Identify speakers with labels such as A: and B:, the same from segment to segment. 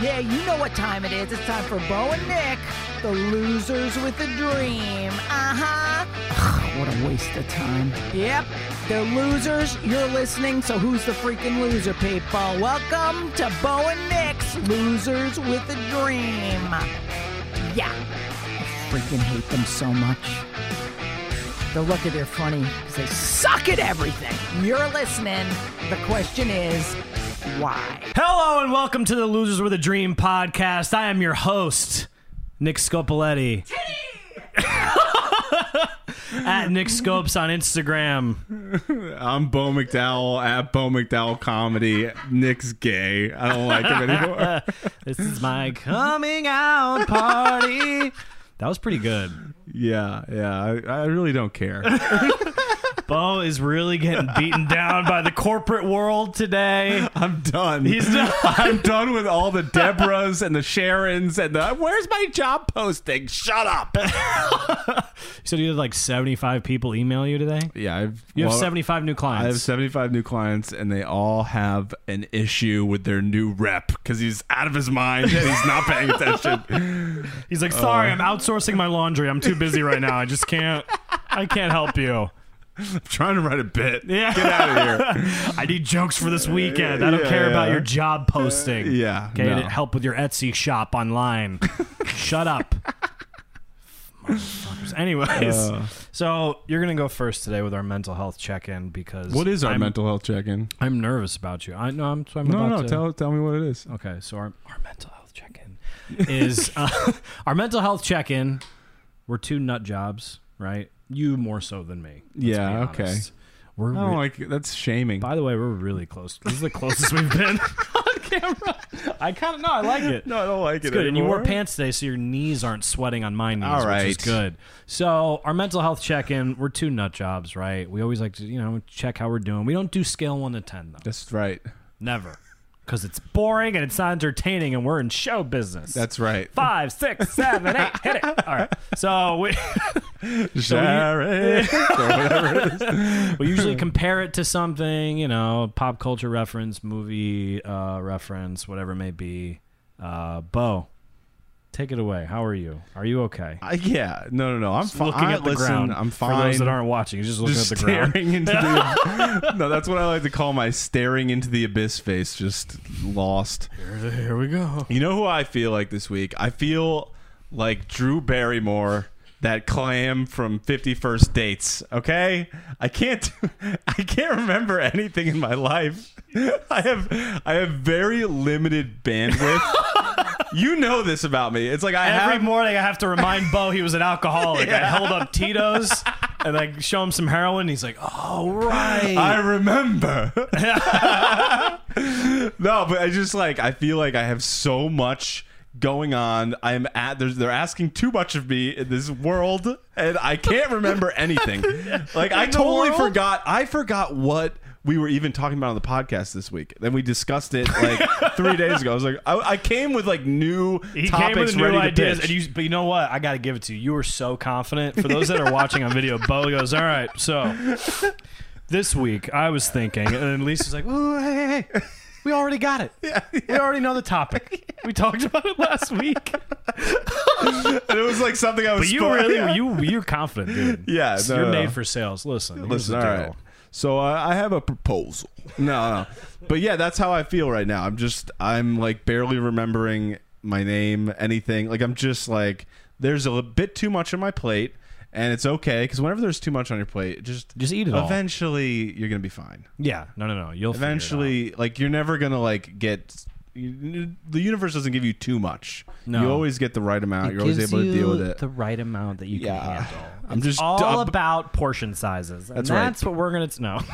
A: Yeah, you know what time it is. It's time for Bo and Nick, the losers with a dream. Uh huh. what a waste of time. Yep, they're losers. You're listening, so who's the freaking loser, people? Welcome to Bo and Nick's Losers with a Dream. Yeah, I freaking hate them so much. They're lucky they're funny because they suck at everything. You're listening. The question is, why?
B: Hello and welcome to the Losers with a Dream podcast. I am your host, Nick Scopoletti. At Nick Scopes on Instagram.
C: I'm Bo McDowell at Bo McDowell Comedy. Nick's gay. I don't like him anymore.
B: This is my coming out party. That was pretty good.
C: yeah, yeah. I, I really don't care.
B: Bo is really getting beaten down by the corporate world today.
C: I'm done.
B: He's done.
C: I'm done with all the Deborahs and the Sharons and the where's my job posting? Shut up.
B: So you had like 75 people email you today?
C: Yeah, I've
B: You have
C: well,
B: 75 new clients.
C: I have 75 new clients, and they all have an issue with their new rep because he's out of his mind and he's not paying attention.
B: He's like, sorry, uh, I'm outsourcing my laundry. I'm too busy right now. I just can't. I can't help you.
C: I'm trying to write a bit.
B: Yeah.
C: Get out of here.
B: I need jokes for this weekend. I don't
C: Yeah,
B: care about your job posting.
C: Yeah,
B: Okay,
C: no.
B: help with your Etsy shop online. Shut up. Anyways,
C: Uh.
B: so you're gonna go first today with our mental health check-in because
C: What is our
B: I'm,
C: mental health check-in?
B: I'm nervous about you. I know. I'm. So I'm
C: No,
B: about
C: no.
B: to,
C: Tell tell me what it is.
B: Okay, so our, our mental health check-in is uh, our mental health check-in. We're two nut jobs, right? You more so than me.
C: Yeah, okay.
B: We're
C: I don't like that's shaming.
B: by the way, we're really close. This is the closest we've been on camera. I kind of know. I like it.
C: No, I don't like it.
B: It's good. And you wore pants today, so your knees aren't sweating on my knees,
C: All
B: which is
C: right.
B: good. So our mental health check-in, we're two nut jobs, right? We always like to, you know, check how we're doing. We don't do scale one to ten though.
C: That's right.
B: Never. Because it's boring and it's not entertaining, and we're in show business.
C: That's right.
B: five, six, seven, eight. Hit it. All right. So we,
C: Sharon. or whatever it is.
B: we usually compare it to something, you know, pop culture reference, movie uh, reference, whatever it may be. Uh, Bo, take it away. How are you? Are you okay?
C: Uh, yeah. No, no, no. I'm fine.
B: looking at the
C: Listen,
B: ground.
C: I'm fine.
B: For those that aren't watching, just looking
C: just
B: at the ground.
C: into the. no, that's what I like to call my staring into the abyss face. Just lost.
B: Here, here we go.
C: You know who I feel like this week? I feel like Drew Barrymore, that clam from Fifty First Dates. Okay, I can't, I can't remember anything in my life. I have, I have very limited bandwidth. You know this about me. It's like I
B: Every
C: have.
B: morning, I have to remind Bo he was an alcoholic. I held up Tito's and I show him some heroin. He's like, "Oh right."
C: I remember. no, but I just like I feel like I have so much going on. I'm at there's they're asking too much of me in this world and I can't remember anything. Like I
B: In the
C: totally
B: world?
C: forgot I forgot what we were even talking about on the podcast this week. Then we discussed it like three days ago. I was like, I, I came with like new
B: He
C: topics
B: came with new
C: ready to
B: ideas,
C: pitch.
B: and you. But you know what? I got to give it to you. You were so confident. For those that are watching on video, Bo goes, "All right, so this week I was thinking," and Lisa's like, "Oh, hey, hey, hey, we already got it. yeah We already know the topic. We talked about it last week."
C: and it was like something I was.
B: But you really,
C: Yeah.
B: you, you're confident, dude.
C: Yeah,
B: So
C: no,
B: you're
C: no.
B: made for sales. Listen,
C: Listen, all
B: deal.
C: right. So uh, I have a proposal. No, no, but yeah, that's how I feel right now. I'm just, I'm like barely remembering my name, anything. Like I'm just like, there's a bit too much on my plate, and it's okay because whenever there's too much on your plate, just
B: Just eat it all.
C: Eventually, you're gonna be fine.
B: Yeah, no, no, no. You'll figure it out.
C: Eventually, like you're never gonna like get. You- The universe doesn't give you too much.
B: No.
C: You always get the right amount.
B: It
C: You're always able to deal with it.
B: The right amount that you
C: Yeah.
B: can handle.
C: I'm
B: It's
C: just
B: all about portion sizes. And
C: That's right.
B: That's what we're gonna know.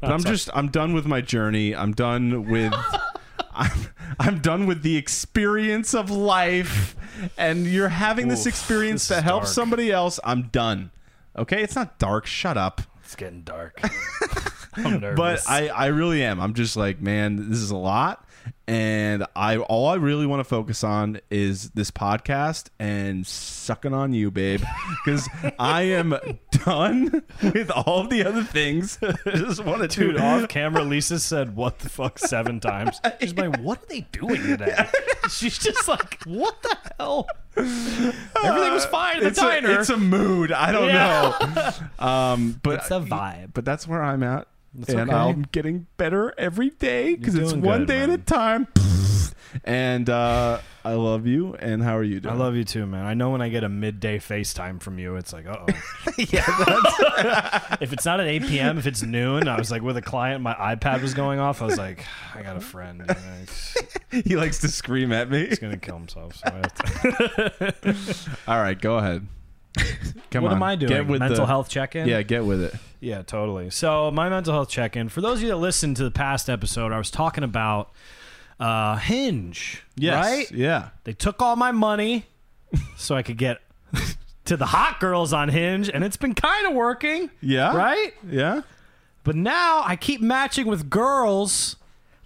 C: But I'm just I'm done with my journey. I'm done with I'm, I'm done with the experience of life. And you're having this experience
B: this
C: to help
B: dark.
C: somebody else. I'm done. Okay, it's not dark. Shut up.
B: it's getting dark. I'm nervous.
C: But I I really am. I'm just like, man, this is a lot. And I all I really want to focus on is this podcast and sucking on you, babe, because I am done with all the other things. I just want to
B: Dude, off camera, Lisa said "What the fuck" seven times. She's like, "What are they doing today?" She's just like, what the hell? Everything was fine at the
C: it's
B: diner.
C: A, it's a mood. I don't
B: Yeah.
C: know. Um, but
B: It's a vibe.
C: But that's where I'm at, and
B: okay.
C: I'm getting better every day because it's one
B: good,
C: day
B: man.
C: at a time. And uh, I love you. And how are you doing?
B: I love you too, man. I know when I get a midday FaceTime from you, it's like, uh oh.
C: yeah, that's,
B: if it's not at 8 p.m., if it's noon, I was like with a client, my iPad was going off. I was like, I got a friend. You
C: he likes to scream at me.
B: he's gonna kill himself. So I have to-
C: All right, go ahead. Come
B: what
C: on,
B: am I doing?
C: Get with
B: Mental
C: the,
B: health check-in.
C: Yeah, get with it.
B: Yeah, totally. So my mental health check-in. For those of you that listened to the past episode, I was talking about uh, Hinge.
C: Yes.
B: Right?
C: Yeah.
B: They took all my money so I could get to the hot girls on Hinge, and it's been kind of working.
C: Yeah.
B: Right?
C: Yeah.
B: But now I keep matching with girls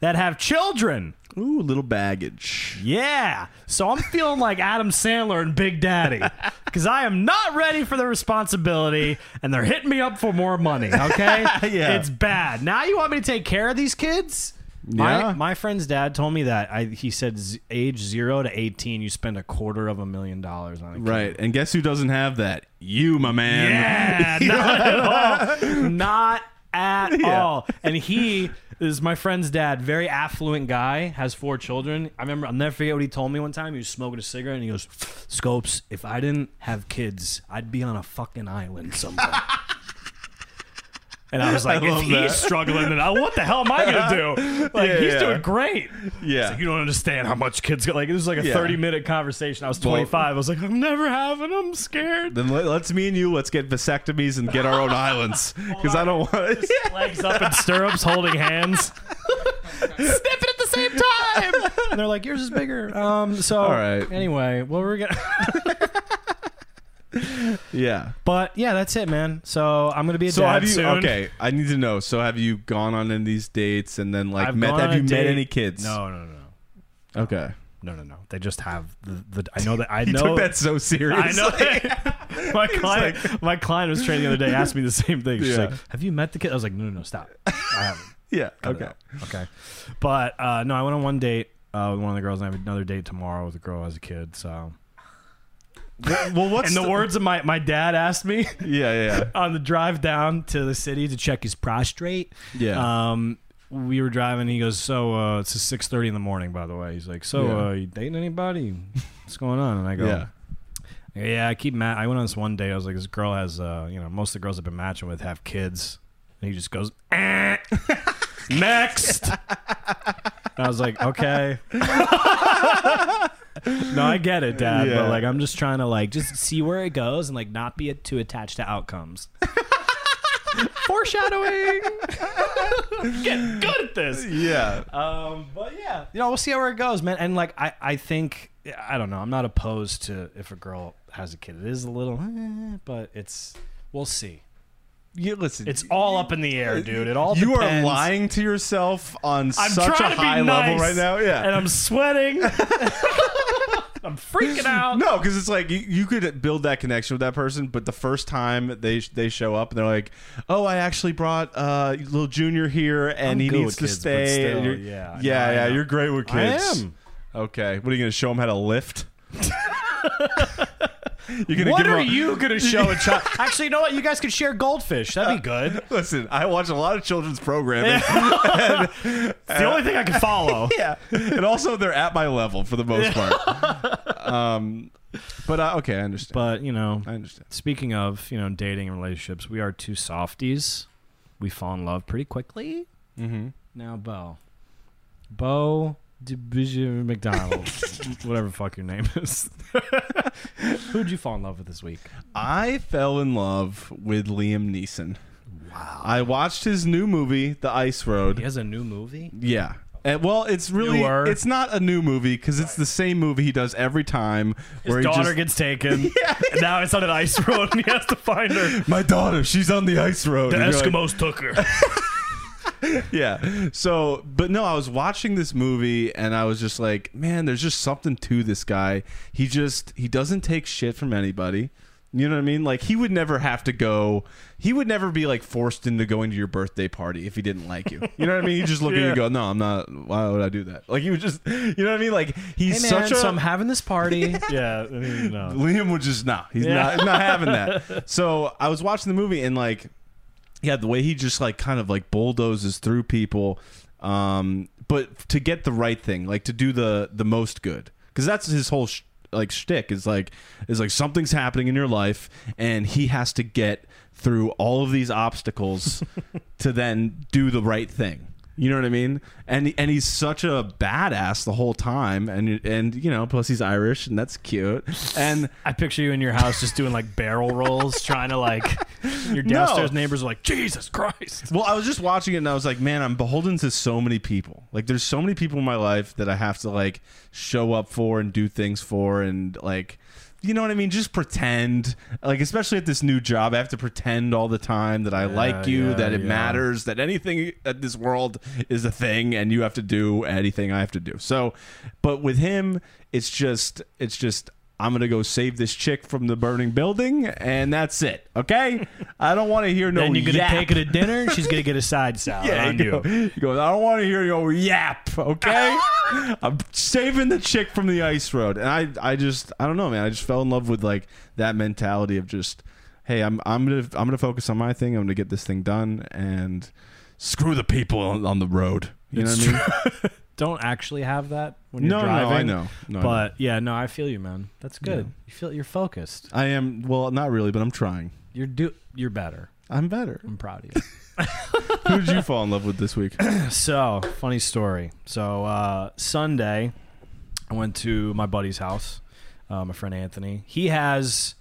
B: that have children.
C: Ooh, little baggage.
B: Yeah. So I'm feeling like Adam Sandler and Big Daddy because I am not ready for the responsibility and they're hitting me up for more money. Okay.
C: Yeah.
B: It's bad. Now you want me to take care of these kids? My,
C: Yeah.
B: my friend's dad told me that I, he said z- age zero to 18, you spend a quarter of a million dollars on a kid.
C: Right. And guess who doesn't have that? You, my man.
B: Yeah, not at all. Not at
C: Yeah.
B: all. And he is my friend's dad, very affluent guy, has four children. I remember, I'll never forget what he told me one time. He was smoking a cigarette and he goes, Scopes, if I didn't have kids, I'd be on a fucking island somewhere. And I was like,
C: I
B: if he's
C: that.
B: struggling, then I, what the hell am I gonna do? Like
C: Yeah,
B: he's
C: yeah.
B: doing great.
C: Yeah.
B: Like, you don't understand how much kids get. Like it was like a
C: Yeah.
B: thirty minute conversation. I was
C: Well-
B: twenty five. I was like, I'm never having. them. I'm scared.
C: Then let, let's me and you let's get vasectomies and get our own islands because I don't want.
B: Just legs up in stirrups, holding hands, sniffing at the same time. And they're like, "Yours is bigger." Um. So,
C: All right.
B: Anyway, well, we're gonna.
C: yeah.
B: But yeah, that's it, man. So I'm gonna be a
C: So
B: dad
C: have you?
B: soon.
C: Okay, I need to know. So have you gone on any of these dates and then like
B: I've
C: met?
B: gone
C: Have
B: on
C: you met
B: date-
C: any kids?
B: No, no, no, no,
C: Okay.
B: no, no, no. They just have the. the I know that. I
C: You
B: know
C: took that so
B: I
C: seriously.
B: know. my client, my client was training the other day. Asked me the same thing. She's
C: Yeah.
B: like, "Have you met the kid?" I was like, "No, no, no, stop. I haven't."
C: yeah.
B: Cut it
C: Okay.
B: out. Okay. But uh, no, I went on one date uh, with one of the girls, and I have another date tomorrow with a girl as a kid. So,
C: Well, what's
B: and the, words of my my dad asked me
C: Yeah, yeah,
B: on the drive down to the city to check his prostrate.
C: yeah.
B: Um, we were driving. He goes, "So uh, it's six thirty in the morning." By the way, he's like, "So
C: Yeah.
B: uh, you dating anybody? What's going on?" And I go,
C: yeah.
B: Yeah, I keep. Ma- I went on this one day. I was like, this girl has, uh, you know, most of the girls I've been matching with have kids. And he just goes, eh. next. And I was like, okay. No, I get it, Dad.
C: Yeah.
B: But like, I'm just trying to like just see where it goes and like not be too attached to outcomes. Foreshadowing. Get good at this.
C: Yeah.
B: Um, but yeah, you know, we'll see where it goes, man. And like, I, I think, I don't know. I'm not opposed to if a girl has a kid. It is a little, eh, but it's, we'll see.
C: You listen.
B: It's all up in the air, dude. It all
C: you are lying to yourself on
B: I'm
C: such a
B: trying to be
C: high level right now. Yeah.
B: and I'm sweating. I'm freaking out.
C: No, because it's like you, you could build that connection with that person, but the first time they they show up and they're like, "Oh, I actually brought uh, little Junior here, and
B: I'm
C: he needs to
B: kids,
C: stay."
B: still,
C: you're-
B: yeah,
C: yeah,
B: no,
C: yeah. You're great with
B: I
C: kids.
B: am.
C: Okay, what are you going to show him how to lift? you're gonna
B: What
C: give
B: are
C: a-
B: you gonna show a child? Actually, you know what? You guys could share goldfish. That'd be good.
C: Listen, I watch a lot of children's programming.
B: It's the only thing I can follow.
C: yeah, and also they're at my level for the most part. um, but uh, okay, I understand.
B: But you know,
C: I understand.
B: Speaking of, you know, dating and relationships, we are two softies. We fall in love pretty quickly.
C: Mm-hmm.
B: Now, Bo. Bo Division McDonald. whatever the fuck your name is. Who'd you fall in love with this week?
C: I fell in love with Liam Neeson. Wow. I watched his new movie, The Ice Road.
B: He has a new movie?
C: Yeah. And, well, it's really
B: Newer.
C: it's not a new movie because it's the same movie he does every time.
B: His daughter
C: just,
B: gets taken. yeah, And now it's on an ice road and he has to find her.
C: my daughter, she's on the ice road.
B: The
C: you're like,
B: Eskimos took her.
C: yeah. So, but no, I was watching this movie and I was just like, man, there's just something to this guy. He just he doesn't take shit from anybody. You know what I mean? Like he would never have to go. He would never be like forced into going to your birthday party if he didn't like you. You know what I mean? He just look at you
B: Yeah.
C: and go, "No, I'm not. Why would I do that?" Like he would just, you know what I mean? Like he's
B: Hey, man,
C: such a.
B: so I'm having this party. yeah, I mean, no.
C: Liam would just nah. He's
B: Yeah.
C: not not having that. So I was watching the movie and like, yeah, the way he just like kind of like bulldozes through people, um, but to get the right thing, like to do the the most good, because that's his whole sh- like shtick is like is like something's happening in your life and he has to get through all of these obstacles to then do the right thing. You know what I mean? And and he's such a badass the whole time, and and you know, plus he's Irish, and that's cute. And
B: I picture you in your house just doing like barrel rolls, trying to like. Your downstairs neighbors are like, Jesus Christ.
C: well, I was just watching it, and I was like, man, I'm beholden to so many people. Like, there's so many people in my life that I have to like show up for and do things for, and like. You know what I mean? Just pretend. Like, especially at this new job, I have to pretend all the time that I like you,
B: yeah,
C: that it
B: yeah.
C: matters, that anything at this world is a thing, and you have to do anything I have to do. So, but with him, it's just, it's just, I'm gonna go save this chick from the burning building, and that's it. Okay? I don't want to hear no.
B: then you're gonna
C: yap.
B: take her to dinner. She's gonna get a side salad
C: Yeah,
B: on you.
C: go- he goes, I don't want to hear your yap, okay? I'm saving the chick from the ice road. And I I just I don't know, man. I just fell in love with like that mentality of just hey, I'm I'm going to I'm to focus on my thing. I'm going to get this thing done and screw the people on, on the road. You
B: It's
C: know what I mean?
B: Don't actually have that when you're
C: No, no. I know. No, I know.
B: but yeah, no, I feel you, man. That's good.
C: Yeah.
B: You feel you're focused.
C: I am well, not really, but I'm trying.
B: You're do you're better.
C: I'm better.
B: I'm proud of you.
C: Who did you fall in love with this week?
B: So, funny story. So, uh, Sunday, I went to my buddy's house, uh, my friend Anthony. He has,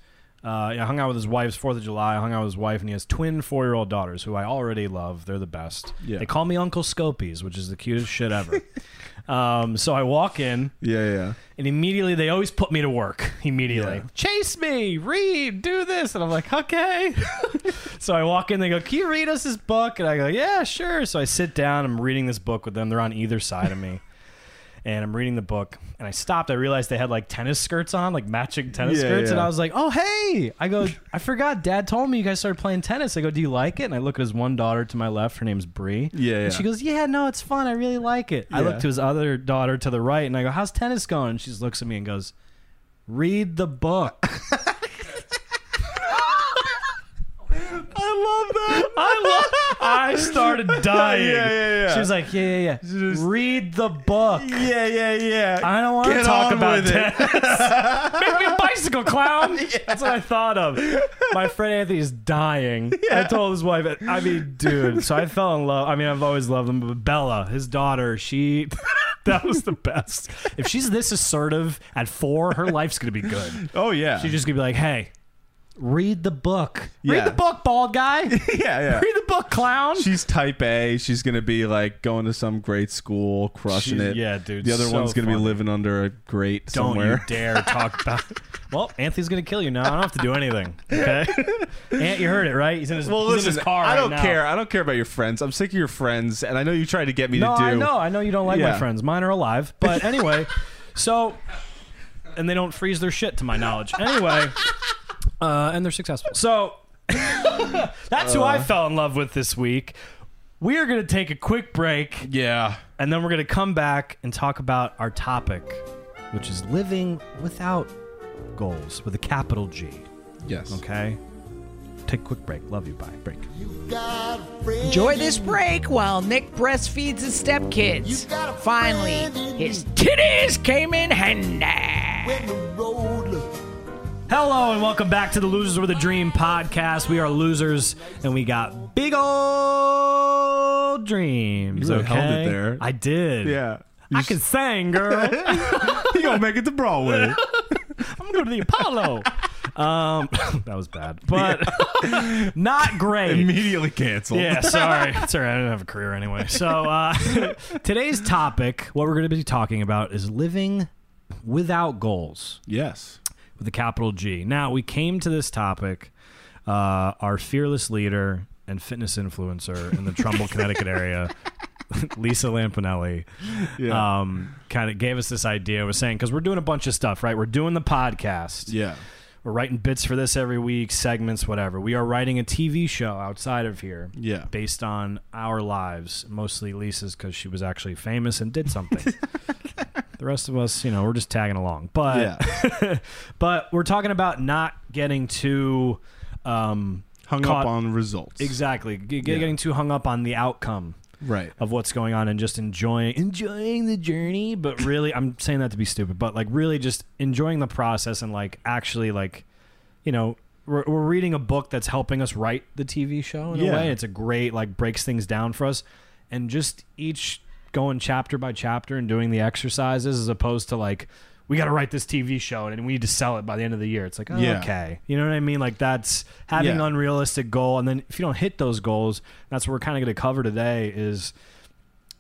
B: uh, I hung out with his wife's 4th of July. I hung out with his wife, and he has twin four year old daughters who I already love. They're the best.
C: Yeah.
B: They call me Uncle Scopies, which is the cutest shit ever. um, so, I walk in,
C: Yeah, yeah.
B: and immediately they always put me to work. Immediately,
C: Yeah.
B: chase me, read, do this, and I'm like, okay. so I walk in, they go, "Can you read us this book?" And I go, "Yeah, sure." So I sit down, I'm reading this book with them. They're on either side of me, and I'm reading the book. And I stopped. I realized they had like tennis skirts on, like matching tennis
C: Yeah,
B: skirts, and. I was like, "Oh, hey!" I go, "I forgot. Dad told me you guys started playing tennis." I go, "Do you like it?" And I look at his one daughter to my left. Her name's Bree.
C: Yeah,
B: And
C: yeah.
B: she goes, "Yeah, no, it's fun. I really like it." I look to his other daughter to the right, and I go, "How's tennis going?" And she just looks at me and goes, "Read the book."
C: I love that.
B: I love. I started dying.
C: Yeah, yeah, yeah.
B: She was like, "Yeah, yeah, yeah.
C: Just-
B: Read the book."
C: Yeah, yeah, yeah.
B: I don't want to talk about
C: it.
B: Make me a bicycle clown. That's what I thought of. My friend Anthony's dying. I told his wife. I mean, dude. So I fell in love. I mean, I've always loved him. But Bella, his daughter, she. That was the best. If she's this assertive at four, her life's gonna be good.
C: Oh yeah.
B: She's just gonna be like, "Hey, read the book.
C: Yeah.
B: Read the book, bald guy. Read
C: yeah, Read
B: the book, clown."
C: She's type A. She's gonna be like going to some great school, crushing
B: She's-
C: it.
B: yeah, dude,
C: The other
B: so
C: one's gonna
B: funny.
C: be living under a grate
B: Don't
C: somewhere.
B: you dare talk about. Well, Anthony's gonna kill you now. I don't have to do anything. Okay, Ant, you heard it right. He's in his,
C: well,
B: he's
C: listen.
B: in his car
C: I
B: right
C: don't
B: now.
C: care. I don't care about your friends. I'm sick of your friends, and I know you tried to get me
B: No,
C: to do.
B: I know. I know you don't like my
C: Yeah.
B: friends. Mine are alive. But anyway, so and they don't freeze their shit to my knowledge. Anyway, uh, and they're successful. So that's who I
C: Uh.
B: fell in love with this week. We are going to take a quick break,
C: Yeah.
B: and then we're going to come back and talk about our topic, which is living without goals with a capital G.
C: Yes.
B: Okay. Take a quick break. Love you. Bye. Break.
A: Enjoy this break while Nick breastfeeds his stepkids. Finally, his titties came in handy.
B: Hello and welcome back to the Losers with a Dream podcast. We are losers and we got big old dreams.
C: You really
B: okay?
C: held it there.
B: I did.
C: Yeah.
B: I can sing, girl.
C: You gonna make it to Broadway?
B: I'm gonna go to the Apollo. Um, that was bad, but not great.
C: Immediately canceled.
B: Yeah, sorry. sorry, I don't have a career anyway. So uh, today's topic, what we're going to be talking about, is living without goals.
C: Yes.
B: With a capital G. Now, we came to this topic. Uh, our fearless leader and fitness influencer in the Trumbull, Connecticut area, Lisa Lampanelli,
C: Yeah.
B: um, kind of gave us this idea. Was saying because we're doing a bunch of stuff, right? We're doing the podcast.
C: yeah.
B: we're writing bits for this every week, segments, whatever. We are writing a TV show outside of here
C: Yeah.
B: based on our lives, mostly Lisa's because she was actually famous and did something. the rest of us, you know, we're just tagging along. But
C: Yeah.
B: but we're talking about not getting too um,
C: Hung
B: caught-
C: up on results.
B: exactly g-
C: Yeah.
B: getting too hung up on the outcome
C: Right.
B: of what's going on and just enjoying enjoying the journey but really i'm saying that to be stupid but like really just enjoying the process and like actually like you know we're, we're reading a book that's helping us write the tv show in
C: Yeah.
B: a way it's a great like breaks things down for us and just each going chapter by chapter and doing the exercises as opposed to like we got to write this TV show and we need to sell it by the end of the year. It's like, oh,
C: Yeah.
B: okay. You know what I mean? Like that's having
C: Yeah.
B: unrealistic goal. And then if you don't hit those goals, that's what we're kind of going to cover today is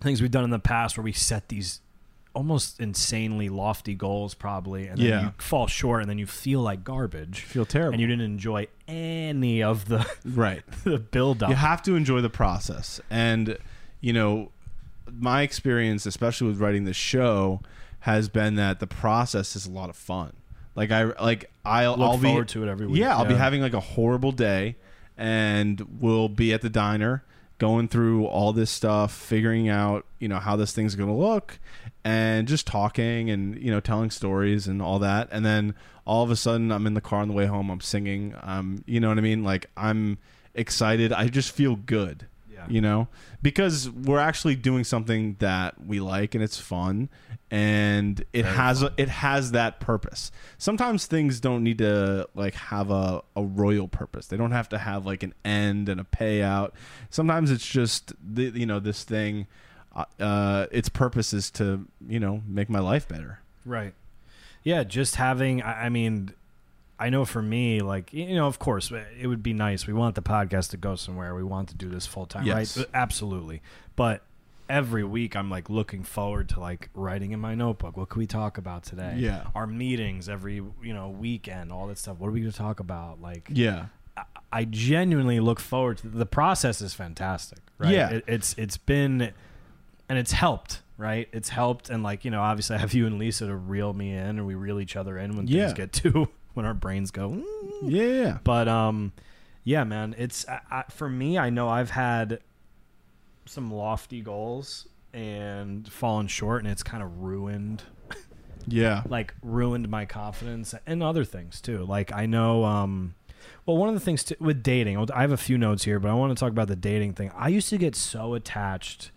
B: things we've done in the past where we set these almost insanely lofty goals probably and then
C: Yeah.
B: you fall short and then you feel like garbage
C: Feel terrible.
B: and you didn't enjoy any of the
C: right.
B: the build up.
C: You have to enjoy the process. And, you know, my experience, especially with writing the show, has been that the process is a lot of fun. Like I like I'll
B: Look
C: I'll
B: forward
C: be
B: to it every week.
C: Yeah, I'll be
B: Yeah.
C: having like a horrible day and we'll be at the diner going through all this stuff, figuring out, you know, how this thing's going to look and just talking and, you know, telling stories and all that. And then all of a sudden I'm in the car on the way home, I'm singing, um, you know what I mean? Like I'm excited. I just feel good.
B: Yeah.
C: You know, because we're actually doing something that we like and it's fun and it
B: Very
C: has a, it has that purpose. Sometimes things don't need to like have a, a royal purpose. They don't have to have like an end and a payout. Sometimes it's just the, you know this thing uh, uh its purpose is to, you know, make my life better.
B: Right. Yeah, just having I I mean I know for me like you know of course eh, it would be nice. We want the podcast to go somewhere. We want to do this full time,
C: Yes.
B: right? Absolutely. But every week I'm like looking forward to like writing in my notebook. What can we talk about today?
C: Yeah.
B: Our meetings every, you know, weekend, all that stuff. What are we going to talk about? Like
C: Yeah.
B: I- I genuinely look forward to the process is fantastic, right?
C: Yeah.
B: It, it's it's been and it's helped, right? It's helped and like, you know, obviously I have you and Lisa to reel me in or we reel each other in when
C: Yeah.
B: things get too when our brains go. "Mm."
C: Yeah.
B: But um yeah, man, it's I, I, for me I know I've had some lofty goals and fallen short and it's kind of ruined
C: Yeah.
B: like ruined my confidence and other things too. Like I know, um, well, one of the things to, with dating, I have a few notes here, but I want to talk about the dating thing. I used to get so attached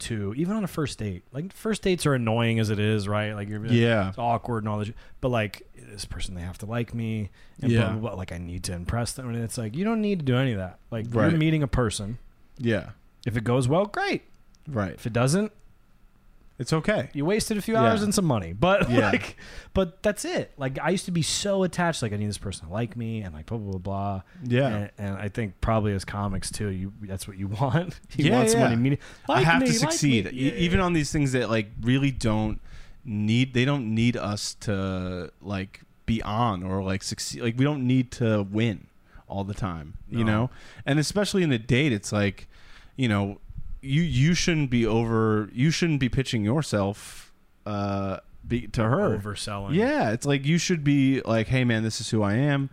B: to even on a first date. Like first dates are annoying as it is, right? Like you're
C: Yeah.
B: it's awkward and all this, but like this person they have to like me and
C: Yeah.
B: blah, blah, blah. Like I need to impress them, and it's like you don't need to do any of that. Like
C: Right.
B: you're meeting a person.
C: Yeah.
B: If it goes well, great.
C: Right.
B: If it doesn't,
C: It's okay.
B: you wasted a few
C: Yeah.
B: hours and some money but
C: Yeah.
B: like but that's it like i used to be so attached like i need this person to like me and like blah blah blah blah
C: Yeah.
B: and, and i think probably as comics too you that's what you want you
C: Yeah,
B: want someone
C: yeah.
B: immediate-
C: I have
B: me,
C: to succeed,
B: me.
C: E-
B: Yeah.
C: even on these things that like really don't need. They don't need us to like be on or like succeed. Like we don't need to win all the time, you know. And especially in a date, it's like, you know, you you shouldn't be over. You shouldn't be pitching yourself uh, be, to her.
B: overselling
C: Yeah, it's like you should be like, hey man, this is who I am.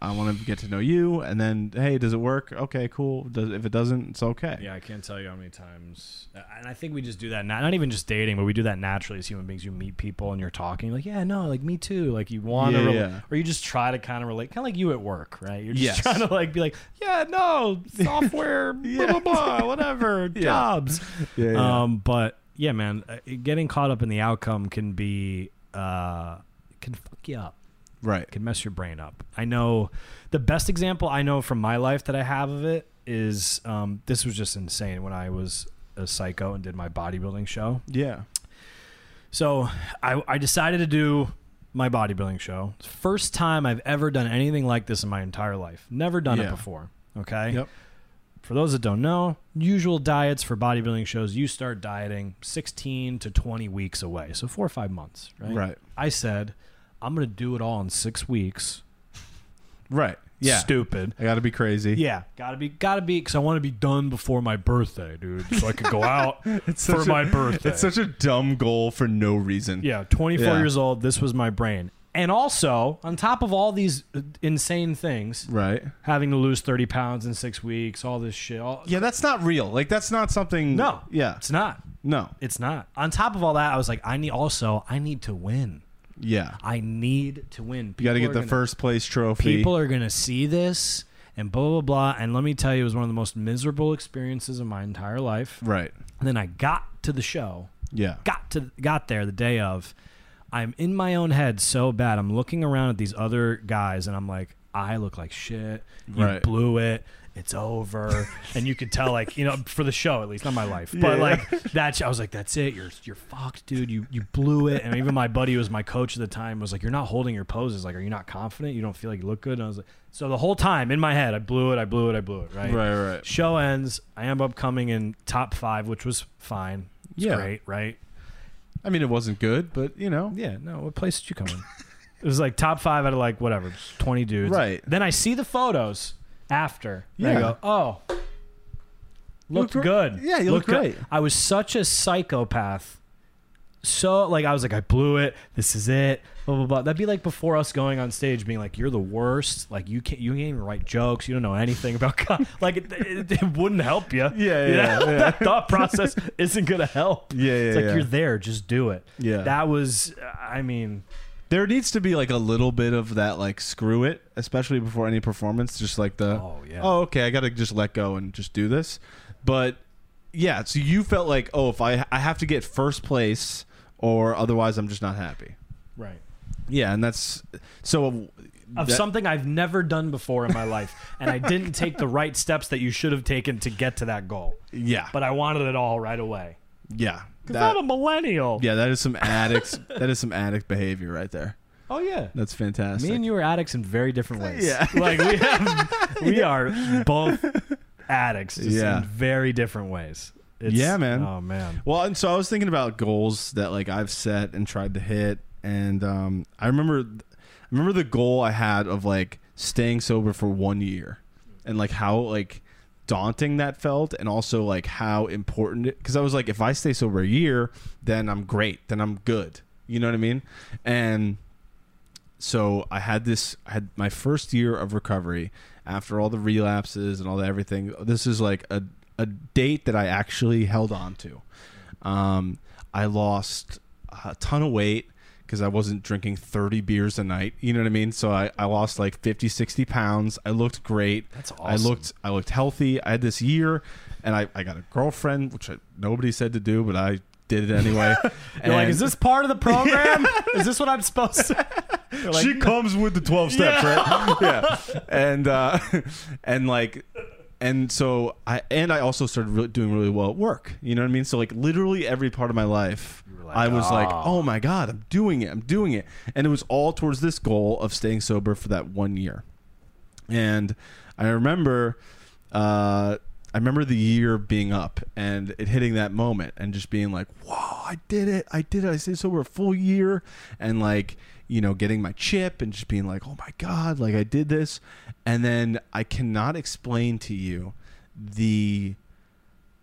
C: I want to get to know you, and then hey, does it work? Okay, cool. Does if it doesn't, it's okay.
B: yeah i can't tell you how many times and i think we just do that not, not even just dating but we do that naturally as human beings you meet people and you're talking like yeah no like me too like you want to
C: Yeah, yeah.
B: or you just try to kind of relate kind of like you at work right you're just
C: Yes.
B: trying to like be like yeah no software blah blah blah whatever
C: Yeah.
B: jobs
C: Yeah, yeah.
B: Um, but yeah, man, uh, getting caught up in the outcome can be uh, can fuck you up.
C: Right.
B: Can mess your brain up. I know the best example I know from my life that I have of it is um, this was just insane when I was a psycho and did my bodybuilding show.
C: Yeah.
B: So I, I decided to do my bodybuilding show. First time I've ever done anything like this in my entire life. Never done it before. Okay.
C: Yep.
B: For those that don't know, usual diets for bodybuilding shows, you start dieting 16 to 20 weeks away. So four or five months, right?
C: Right.
B: I said, I'm going to do it all in six weeks.
C: Right. Yeah.
B: Stupid.
C: I got to be crazy.
B: Yeah. Gotta be, gotta be, because I want to be done before my birthday, dude. So I could go out
C: It's
B: for
C: such
B: my
C: a,
B: birthday.
C: It's such a dumb goal for no reason.
B: yeah. 24
C: Yeah.
B: years old. This was my brain. And also, on top of all these uh, insane things,
C: Right.
B: having to lose 30 pounds in six weeks, all this shit. All,
C: Yeah, that's not real. Like that's not something.
B: No.
C: Yeah.
B: It's not.
C: No.
B: It's not. On top of all that, I was like, I need also, I need to win.
C: Yeah.
B: I need to win.
C: You got to get the
B: gonna-
C: first place trophy.
B: People are going to see this and blah, blah, blah. And let me tell you, it was one of the most miserable experiences of my entire life.
C: right.
B: And then I got to the show,
C: Yeah.
B: got to got there the day of. I'm in my own head so bad. I'm looking around at these other guys and I'm like, I look like shit. You
C: Right.
B: blew it. It's over. and you could tell, like, you know, for the show at least, not my life.
C: Yeah.
B: But like that I was like, that's it. You're you're fucked, dude. You you blew it. And even my buddy who was my coach at the time was like, You're not holding your poses. Like, are you not confident? You don't feel like you look good? And I was like so the whole time in my head, I blew it, I blew it, I blew it, right?
C: Right. Right.
B: Show ends. I end up coming in top five, which was fine. It's
C: Yeah.
B: great, right?
C: I mean, it wasn't good, but you know.
B: Yeah, no. What place did you come in? it was like top five out of like whatever, twenty dudes.
C: Right.
B: Then I see the photos after. and I go, oh, looked
C: Looked gr-
B: good.
C: Yeah, you looked
B: good."
C: great.
B: I was such a psychopath. So like I was like I blew it. This is it. Blah blah blah. That'd be like before us going on stage, being like, "You're the worst. Like you can't. You can't even write jokes. You don't know anything about co-" like it, it, it wouldn't help you.
C: Yeah,
B: You
C: yeah,
B: know?
C: yeah.
B: that thought process isn't gonna help.
C: Yeah. Yeah.
B: It's like
C: yeah.
B: you're there, just do it.
C: Yeah.
B: That was, I mean,
C: there needs to be like a little bit of that, like screw it, especially before any performance. Just like the
B: oh yeah.
C: oh, okay, I got to just let go and just do this. But yeah, so you felt like, oh, if I I have to get first place, or otherwise I'm just not happy.
B: right.
C: Yeah, and that's so.
B: Of
C: that-
B: something I've never done before in my life, and I didn't take the right steps that you should have taken to get to that goal.
C: Yeah,
B: But I wanted it all right away.
C: yeah,
B: Because I'm a millennial.
C: yeah. That is some addicts. that is some addict behavior right there.
B: Oh yeah.
C: That's fantastic.
B: Me and you are addicts in very different ways.
C: Yeah.
B: Like we have, we are both addicts, just
C: Yeah.
B: in very different ways. It's,
C: Yeah, man.
B: Oh man.
C: Well, and so I was thinking about goals that like I've set and tried to hit, and um, I remember, I remember the goal I had of like staying sober for one year, and like how like daunting that felt, and also like how important it. Because I was like, if I stay sober a year, then I'm great, then I'm good. You know what I mean? And so I had this. I had my first year of recovery after all the relapses and all the everything. This is like a a date that I actually held on to. Um, I lost a ton of weight because I wasn't drinking 30 beers a night. You know what I mean? So I, I lost like 50, 60 pounds. I looked great.
B: That's awesome.
C: I looked I looked healthy. I had this year and I, I got a girlfriend, which I, nobody said to do, but I did it anyway.
B: You're like, is this part of the program? is this what I'm supposed to? Like,
C: she comes with the 12 steps, right? yeah. And uh and like and so I and I also started really doing really well at work. You know what I mean? So like literally every part of my life I was like. "Oh my god, I'm doing it. I'm doing it." And it was all towards this goal of staying sober for that 1 year. And I remember uh I remember the year being up and it hitting that moment and just being like, "Whoa, I did it! I did it! I stayed sober a full year!" And like, you know, getting my chip and just being like, "Oh my god! Like I did this!" And then I cannot explain to you the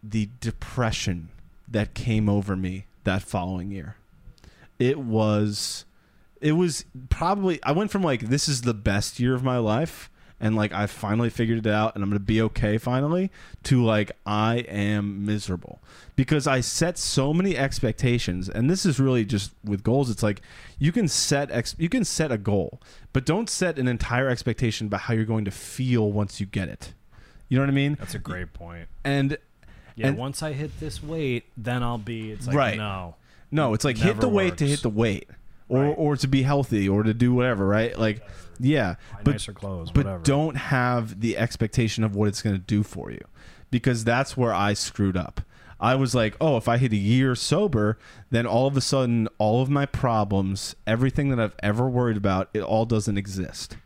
C: the depression that came over me that following year. It was it was probably I went from like this is the best year of my life and like I finally figured it out and I'm going to be okay finally to like I am miserable because I set so many expectations and this is really just with goals it's like you can set ex- you can set a goal but don't set an entire expectation about how you're going to feel once you get it. You know what I mean?
B: That's a great point.
C: And
B: Yeah,
C: And-
B: once I hit this weight, then I'll be. It's like
C: Right.
B: no.
C: No, it's like hit
B: Never
C: the weight to hit the weight, or
B: Right.
C: or to be healthy, or to do whatever, right? Like, yeah, but
B: nicer clothes,
C: but
B: whatever.
C: don't have the expectation of what it's going to do for you, because that's where I screwed up. I was like, oh, if I hit a year sober, then all of a sudden, all of my problems, everything that I've ever worried about, it all doesn't exist.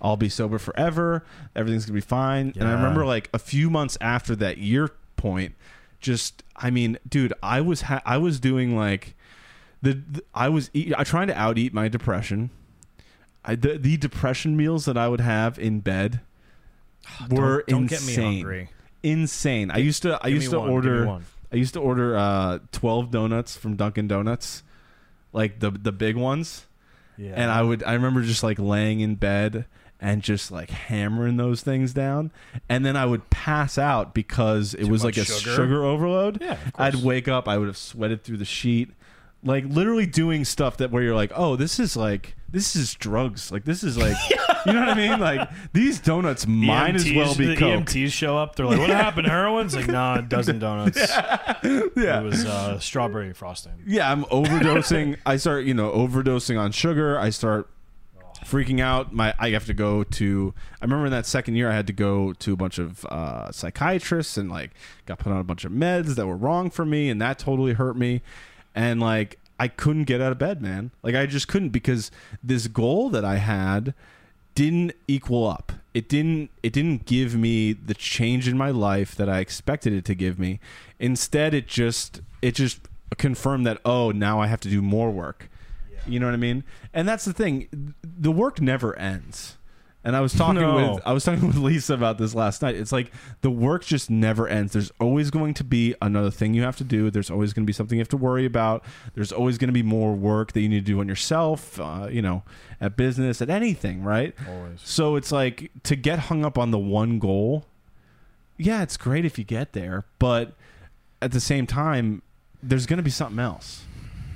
C: I'll be sober forever. Everything's gonna be fine. And I remember like a few months after that year point, just I mean, dude, I was ha- I was doing like the, the I was eat, I trying to out eat my depression. I the, the depression meals that I would have in bed were
B: don't, don't get
C: insane.
B: me hungry.
C: Insane. I used to I used to
B: one,
C: order
B: one.
C: I used to order uh 12 donuts from Dunkin Donuts. Like the the big ones
B: Yeah.
C: and I would I remember just like laying in bed and just like hammering those things down, and then I would pass out because it
B: Too
C: was like a
B: sugar?
C: sugar, overload.
B: Yeah,
C: I'd wake up, I would have sweated through the sheet, like literally doing stuff that where you're like, oh, this is like this is drugs, like this is like, you know what I mean? Like these donuts might as well be
B: the
C: coke.
B: EMTs show up. They're like, "What happened? Heroin?" It's like, "Nah, a dozen donuts.
C: Yeah.
B: It was uh, strawberry frosting."
C: yeah, I'm overdosing. I start, you know, overdosing on sugar. I start freaking out. My I have to go to. I remember in that second year, I had to go to a bunch of uh, psychiatrists and like got put on a bunch of meds that were wrong for me, and that totally hurt me. And like I couldn't get out of bed, man. Like I just couldn't because this goal that I had didn't equal up. It didn't it didn't give me the change in my life that I expected it to give me. Instead it just it just confirmed that oh, now I have to do more work. You know what I mean? And that's the thing. The work never ends. And I was talking
B: No.
C: with I was talking with Lisa about this last night. It's like the work just never ends. There's always going to be another thing you have to do. There's always going to be something you have to worry about. There's always going to be more work that you need to do on yourself, uh, you know, at business, at anything, right?
B: Always.
C: So it's like to get hung up on the one goal. Yeah, it's great if you get there, but at the same time, there's going to be something else.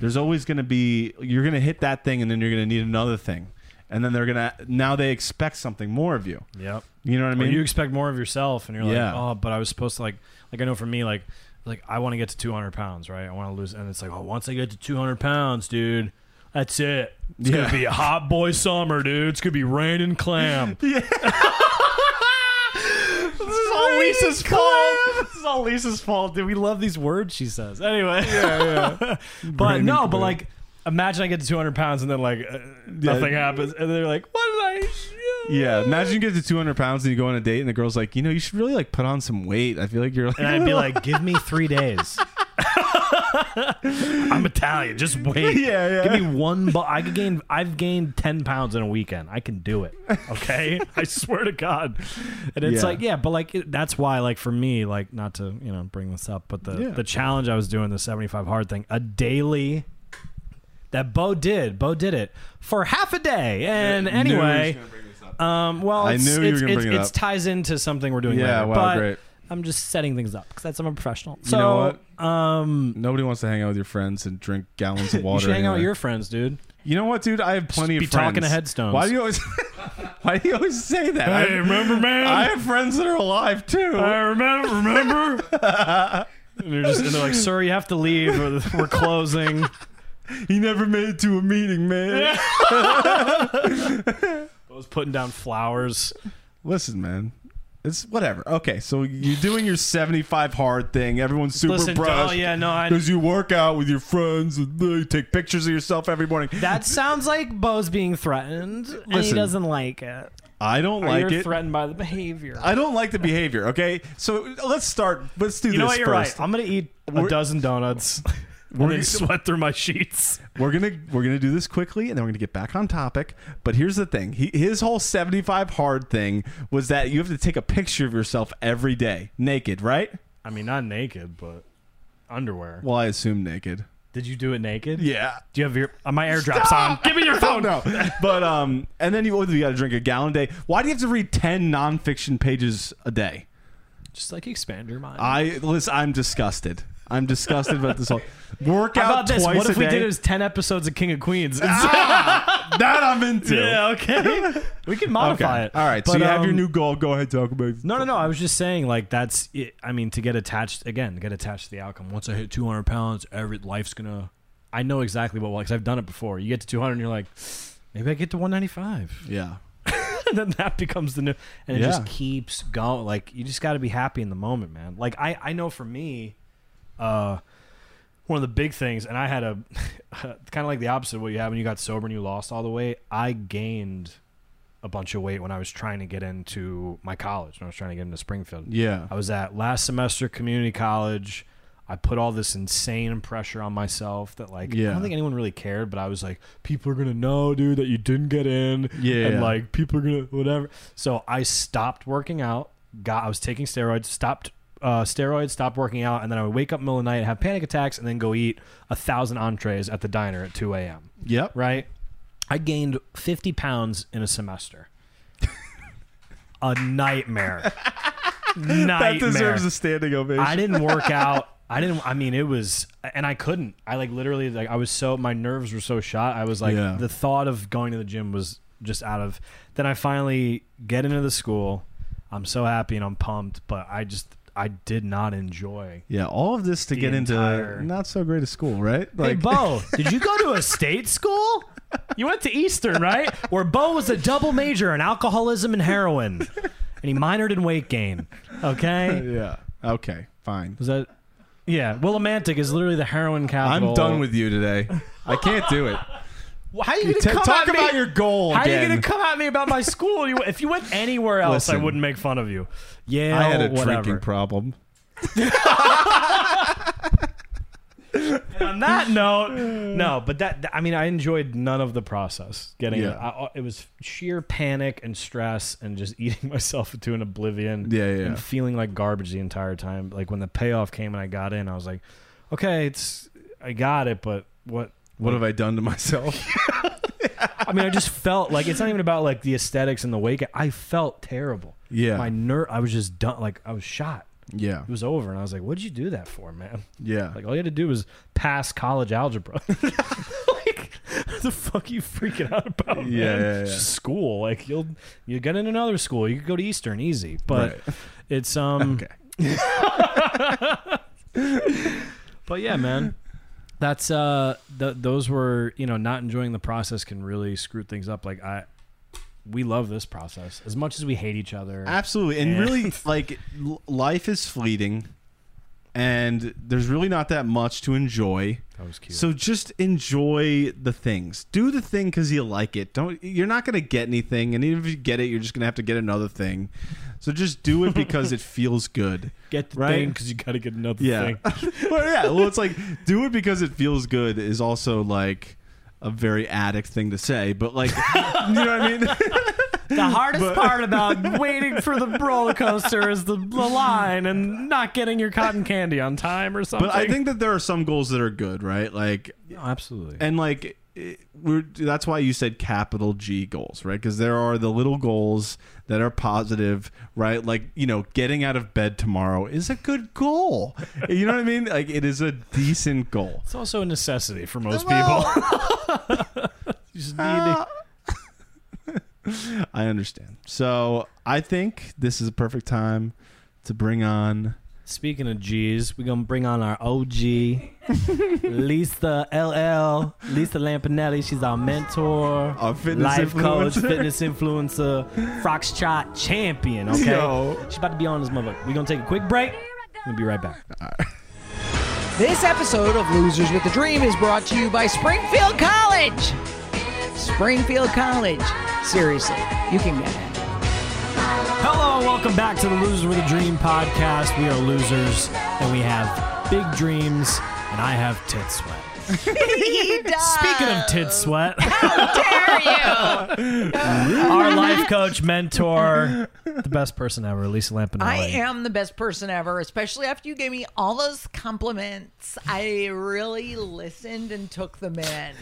C: There's always going to be you're going to hit that thing and then you're going to need another thing. And then they're going to now they expect something more of you.
B: Yep.
C: You know what I
B: Or
C: mean?
B: you expect more of yourself, and you're like, "Oh, but I was supposed to like, like I know for me, like, like I want to get to 200 pounds, right? I want to lose, and it's like, oh, once I get to 200 pounds, dude, that's it. It's
C: Yeah.
B: gonna be a hot boy summer, dude. It's gonna be rain and clam.
C: Yeah.
B: This is all Lisa's fault. This is all Lisa's fault, dude. We love these words she says. Anyway,
C: yeah, yeah.
B: but
C: Rain and
B: no, but
C: clam.
B: like, imagine I get to 200 pounds and then like uh, nothing happens, and they're like, what did I?
C: Yeah, imagine you get to 200 pounds and you go on a date and the girl's like, you know, you should really like put on some weight. I feel like you're like,
B: And I'd be like, give me three days. I'm Italian. Just wait.
C: Yeah, yeah.
B: Give me one. Bu- I could gain. I've gained ten pounds in a weekend. I can do it. Okay. I swear to God. And it's
C: Yeah.
B: like, yeah, but like it, that's why, like for me, like not to you know bring this up, but the
C: Yeah.
B: the challenge I was doing the 75 hard thing, a daily. That Bo did. Bo did it for half a day. And anyway, um, well,
C: I
B: it's,
C: knew you were
B: it's,
C: gonna
B: it's,
C: bring it
B: it's
C: up.
B: ties into something we're doing
C: Yeah,
B: later.
C: wow,
B: but
C: great.
B: I'm just setting things up because that's I'm a professional.
C: You
B: So,
C: know
B: um,
C: Nobody wants to hang out with your friends and drink gallons of water.
B: you should hang out with your friends, dude.
C: You know what, dude? I have plenty
B: be
C: of friends.
B: talking to headstones.
C: Why do you always? why do you always say that? I,
B: remember, man?
C: I have friends that are alive too.
B: I remember. Remember? and, they're just, and they're like, "Sir, you have to leave. Or we're closing."
C: he never made it to a meeting, man.
B: I was putting down flowers.
C: Listen, man. It's whatever. Okay, so you're doing your 75 hard thing. Everyone's super
B: Listen,
C: brushed.
B: oh yeah, no, I.
C: Because you work out with your friends and uh, you take pictures of yourself every morning.
B: That sounds like Bo's being threatened, and he doesn't like it.
C: I don't
B: Or
C: like
B: you're
C: it.
B: threatened by the behavior.
C: I don't like the behavior. Okay, so let's start. Let's do
B: you
C: this
B: know what? You're
C: first.
B: right. I'm gonna eat a
C: We're-
B: dozen donuts.
C: We're gonna-
B: sweat through my sheets.
C: We're gonna we're gonna do this quickly, and then we're gonna get back on topic. But here's the thing: he, his whole 75 hard thing was that you have to take a picture of yourself every day, naked, right?
B: I mean, not naked, but underwear.
C: Well, I assume naked.
B: Did you do it naked?
C: Yeah.
B: Do you have your uh, my airdrops on? Give me your
C: Oh
B: phone.
C: no! But um, and then you you got to drink a gallon a day. Why do you have to read 10 nonfiction pages a day?
B: Just like expand your mind.
C: I listen. I'm disgusted. I'm disgusted about this whole workout
B: How about this?
C: twice
B: What if
C: a
B: we
C: day.
B: did it as ten episodes of King of Queens?
C: that I'm into.
B: yeah, okay. we can modify
C: Okay.
B: it.
C: All right. so
B: But,
C: you have your
B: um,
C: new goal. Go ahead, talk about. it.
B: No, no, no. I was just saying, like that's. It. I mean, to get attached again, get attached to the outcome. Once I hit 200 pounds, every life's gonna. I know exactly what because I've done it before. You get to 200, and you're like, maybe I get to 195,
C: Yeah.
B: and then that becomes the new, and it
C: Yeah.
B: just keeps going. Like you just got to be happy in the moment, man. Like I, I know for me, uh, one of the big things, and I had a kind of like the opposite of what you have when you got sober and you lost all the weight. I gained a bunch of weight when I was trying to get into my college. When I was trying to get into Springfield.
C: Yeah.
B: I was at last semester community college. I put all this insane pressure on myself that like
C: yeah.
B: I don't think anyone really cared, but I was like, people are gonna know, dude, that you didn't get in.
C: Yeah.
B: And like people are gonna whatever. So I stopped working out. Got I was taking steroids, stopped uh, steroids, stopped working out, and then I would wake up middle of the night and have panic attacks and then go eat a thousand entrees at the diner at two AM.
C: Yep.
B: Right? I gained 50 pounds in a semester. a nightmare. nightmare.
C: That deserves a standing ovation.
B: I didn't work out. I didn't. I mean, it was, and I couldn't. I like literally, like, I was so, my nerves were so shot. I was like,
C: Yeah.
B: the thought of going to the gym was just out of. Then I finally get into the school. I'm so happy and I'm pumped, but I just, I did not enjoy.
C: Yeah, all of this to get
B: entire-
C: into not so great a school, right?
B: hey, Bo, did you go to a state school? You went to Eastern, right? Where Bo was a double major in alcoholism and heroin, and he minored in weight gain. Okay,
C: yeah. Okay, fine.
B: was that? Yeah, Willimantic is literally the heroin capital.
C: I'm done with you today. I can't do it.
B: How are you
C: T-
B: gonna come
C: talk
B: at me?
C: about your goal
B: How are you gonna come at me about my school? You, if you went anywhere else, I wouldn't make fun of you. Yeah,
C: I had a
B: whatever.
C: drinking problem.
B: And on that note, no, but that I mean, I enjoyed none of the process. Getting
C: Yeah.
B: it, I, it was sheer panic and stress, and just eating myself into an oblivion.
C: Yeah, yeah,
B: and feeling like garbage the entire time. Like when the payoff came and I got in, I was like, okay, it's I got it, but what?
C: What have I done to myself?
B: I mean, I just felt like it's not even about like the aesthetics and the weight. gain. I felt terrible.
C: Yeah.
B: my nerve. I was just done. Like I was shot.
C: yeah.
B: It was over, and I was like, "What did you do that for, man?"
C: Yeah.
B: Like all you had to do was pass college algebra. like what the fuck are you freaking out about? Man?
C: Yeah, yeah, yeah.
B: school. Like you'll you get in another school. You could go to Eastern easy, but
C: Right.
B: it's um.
C: Okay.
B: But yeah, man. That's uh th- those were, you know, not enjoying the process can really screw things up. Like I we love this process as much as we hate each other.
C: Absolutely. And
B: Yeah.
C: really, like, l- life is fleeting, and there's really not that much to enjoy.
B: That was cute.
C: So just enjoy the things. Do the thing because you like it. Don't. You're not gonna get anything, and even if you get it, you're just gonna have to get another thing. So just do it because it feels good.
B: get the
C: right?
B: thing because you got to get another
C: Yeah.
B: thing.
C: well, yeah. Well, it's like do it because it feels good is also like a very addict thing to say, but like you know what I mean.
B: The hardest part about waiting for the roller coaster is the, the line and not getting your cotton candy on time or something.
C: But I think that there are some goals that are good, right? Like
B: no, absolutely.
C: and like it- we're that's why you said capital G goals, right? Because there are the little goals that are positive, right? Like you know, getting out of bed tomorrow is a good goal. you know what I mean? Like it is a decent goal.
B: It's also a necessity for most
C: Well-
B: people. you just need to, uh,
C: I understand. So I think this is a perfect time to bring on.
B: Speaking of G's, we're gonna bring on our OG, Lisa LL, Lisa Lampanelli. She's our mentor,
C: Our fitness
B: life coach, fitness influencer, Foxtrot champion. Okay,
C: Yo.
B: she's about to be on this motherfucker. We're gonna take a quick break. We'll be right back.
A: This episode of Losers with a Dream is brought to you by Springfield College. Springfield College. Seriously, you can get it.
B: Hello, welcome back to the Losers with a Dream podcast. We are losers and we have big dreams, and I have tit sweat.
A: He does.
B: Speaking of tit sweat,
A: How dare you?
B: our life coach, mentor, the best person ever, Lisa Lampanelli.
A: I am the best person ever, especially after you gave me all those compliments. I really listened and took them in.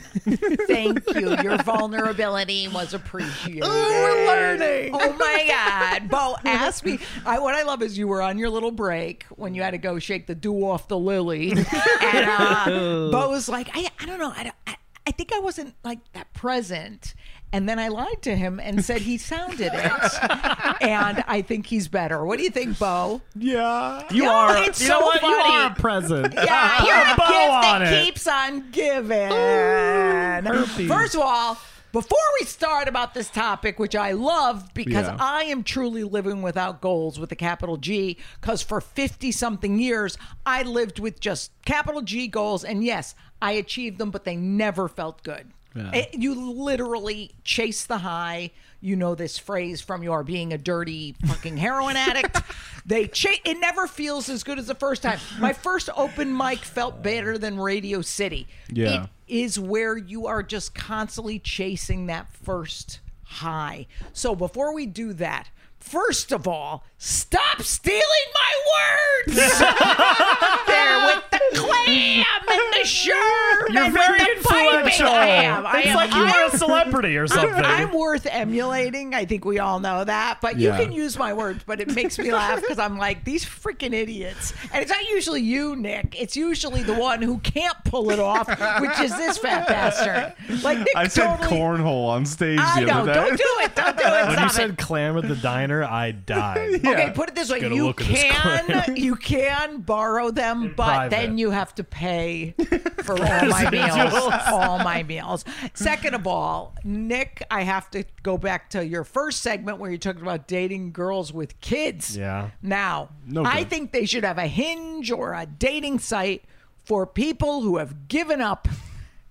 A: Thank you. Your vulnerability was appreciated.
B: we're learning.
A: Oh my God. Bo ask me. I, what I love is you were on your little break when you had to go shake the dew off the lily. And uh, Bo was like, I, I don't know. I, I, I think I wasn't like that present. And then I lied to him and said he sounded it. and I think he's better. What do you think, Bo?
C: Yeah.
B: You
A: No,
B: are.
A: it's
B: you know
A: so
B: what? You are a present.
A: Yeah, you're a
B: Bow
A: gift that
B: it.
A: keeps on giving.
B: herpes.
A: First of all, before we start about this topic, which I love because
C: Yeah.
A: I am truly living without goals with a capital G, because for 50 something years, I lived with just capital G goals. And yes, I achieved them, but they never felt good.
C: Yeah.
A: It- you literally chase the high. You know this phrase from your being a dirty fucking heroin addict. They cha- it never feels as good as the first time. My first open mic felt better than Radio City.
C: Yeah.
A: It is where you are just constantly chasing that first high. So before we do that, First of all, stop stealing my words. there with the clam and the sherm
B: You're
A: and
B: very
A: with the
B: influential.
A: I am. I
B: it's
A: am.
B: like you are a celebrity or something.
A: I'm worth emulating. I think we all know that. But
C: Yeah.
A: you can use my words, but it makes me laugh because I'm like, these freaking idiots. And it's not usually you, Nick. It's usually the one who can't pull it off, which is this fat bastard. Like, Nick
C: I said
A: totally.
C: cornhole on stage
A: I
C: the
A: know.
C: other day.
A: Don't do it. Don't do it.
B: when you
A: Stop
B: said
A: it.
B: clam at the diner, I died.
A: Okay, put it this way:
B: Gotta
A: you
B: look at this
A: can you can borrow them, but
B: private.
A: then you have to pay for all my meals. All my meals. Second of all, Nick, I have to go back to your first segment where you talked about dating girls with kids.
B: Yeah.
A: Now,
C: No
A: I think they should have a hinge or a dating site for people who have given up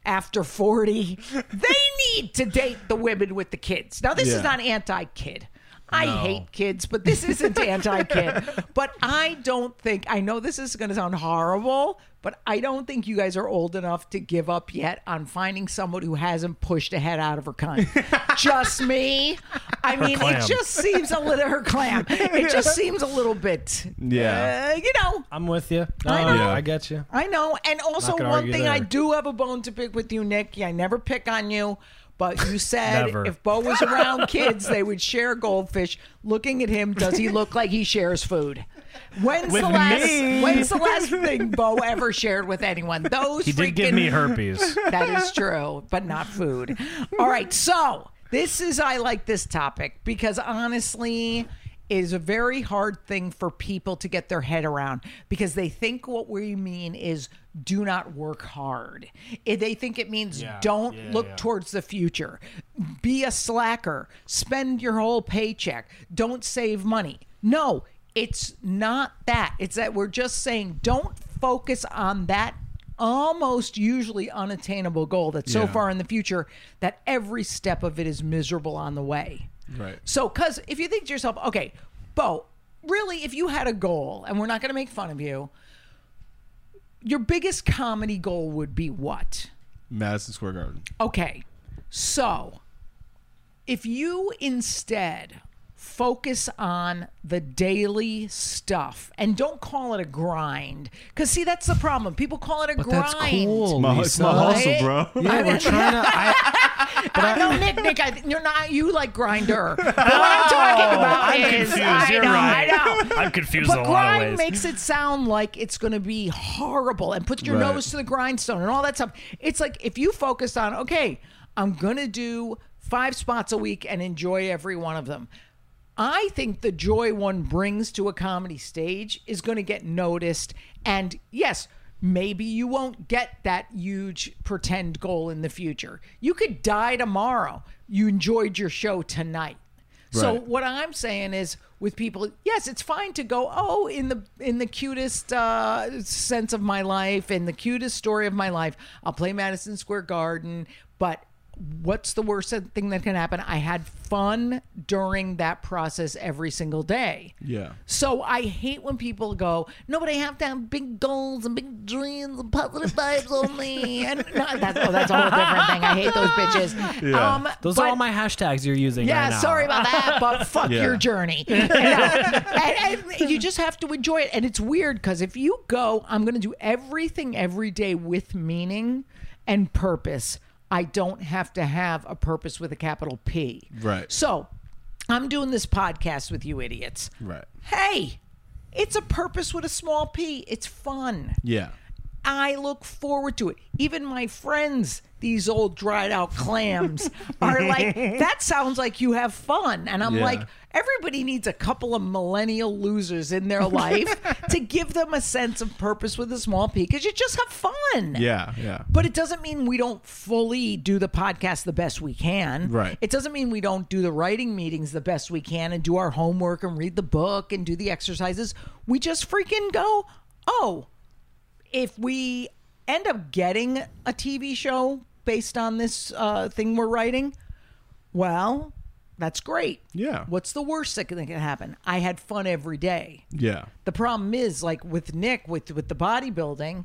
A: after 40. They need to date the women with the kids. Now, this is not anti kid. I hate kids, but this isn't anti kid. But I don't think, I know this is going to sound horrible, but I don't think you guys are old enough to give up yet on finding someone who hasn't pushed ahead out of her kind. just me. I mean, it just seems a little, her clam. It just seems a little bit,
C: Yeah.
A: uh, you know,
B: I'm with you.
A: I
B: No,
A: know.
B: I get you.
A: I know. And also, one
B: argue
A: thing I do have a bone to pick with you, Nick. I never pick on you. But you said if Bo was around kids, they would share goldfish. Looking at him, does he look like he shares food? When's
B: With
A: the last?
B: me.
A: When's the last thing Bo ever shared with anyone? Those
B: He did give
A: freaking-
B: me herpes.
A: that is true, but not food. All right, so this is I like this topic because honestly, is a very hard thing for people to get their head around because they think what we mean is do not work hard. They think it means
B: Yeah,
A: don't
B: yeah,
A: look
B: yeah.
A: towards the future. Be a slacker. Spend your whole paycheck. Don't save money. No, it's not that. It's that we're just saying don't focus on that almost usually unattainable goal that's so far in the future that every step of it is miserable on the way.
C: Right.
A: So, because if you think to yourself, okay, Bo, really, if you had a goal, and we're not going to make fun of you, your biggest comedy goal would be what?
C: Madison Square Garden.
A: Okay, so if you instead focus on the daily stuff and don't call it a grind, because see, that's the problem. People call it a
B: But
A: grind.
B: that's cool.
C: My, it's my hustle, bro.
B: Yeah, we're trying to. I,
A: I know, Nick. Nick, I, you're not. You like grinder. But what I'm talking oh, about
B: I'm
A: is,
B: confused.
A: I
B: You're
A: know,
B: right.
A: I know.
B: I'm confused
A: But
B: a lot of
A: grind
B: ways.
A: makes it sound like it's going to be horrible and put your
C: Right.
A: nose to the grindstone and all that stuff. It's like if you focus on, okay, I'm going to do five spots a week and enjoy every one of them. I think the joy one brings to a comedy stage is going to get noticed. And yes, maybe you won't get that huge pretend goal in the future. You could die tomorrow. You enjoyed your show tonight. So
C: Right.
A: what I'm saying is with people, yes, it's fine to go, oh, in the in the cutest uh, sense of my life, in the cutest story of my life, I'll play Madison Square Garden, but what's the worst thing that can happen? I had fun during that process every single day.
C: Yeah.
A: So I hate when people go, no, but I have to have big goals and big dreams and positive vibes only. And no, that's, oh, that's a whole different thing. I hate those bitches.
C: Yeah.
A: Um,
D: Those
A: but-
D: are all my hashtags you're using
A: yeah,
D: right now.
A: sorry about that, but fuck
C: Yeah.
A: your journey. You know? and, and you just have to enjoy it. And it's weird because if you go, I'm going to do everything every day with meaning and purpose. I don't have to have a purpose with a capital P.
C: Right.
A: So I'm doing this podcast with you idiots.
C: Right.
A: Hey, it's a purpose with a small p. It's fun.
C: Yeah.
A: I look forward to it. Even my friends, these old dried out clams, are like, that sounds like you have fun. And I'm
C: Yeah.
A: like, everybody needs a couple of millennial losers in their life to give them a sense of purpose with a small p because you just have fun.
C: Yeah. Yeah.
A: But it doesn't mean we don't fully do the podcast the best we can.
C: Right.
A: It doesn't mean we don't do the writing meetings the best we can and do our homework and read the book and do the exercises. We just freaking go, oh, if we end up getting a TV show based on this uh, thing we're writing, well, that's great.
C: Yeah.
A: What's the worst that can happen? I had fun every day.
C: Yeah.
A: The problem is, like with Nick, with with the bodybuilding,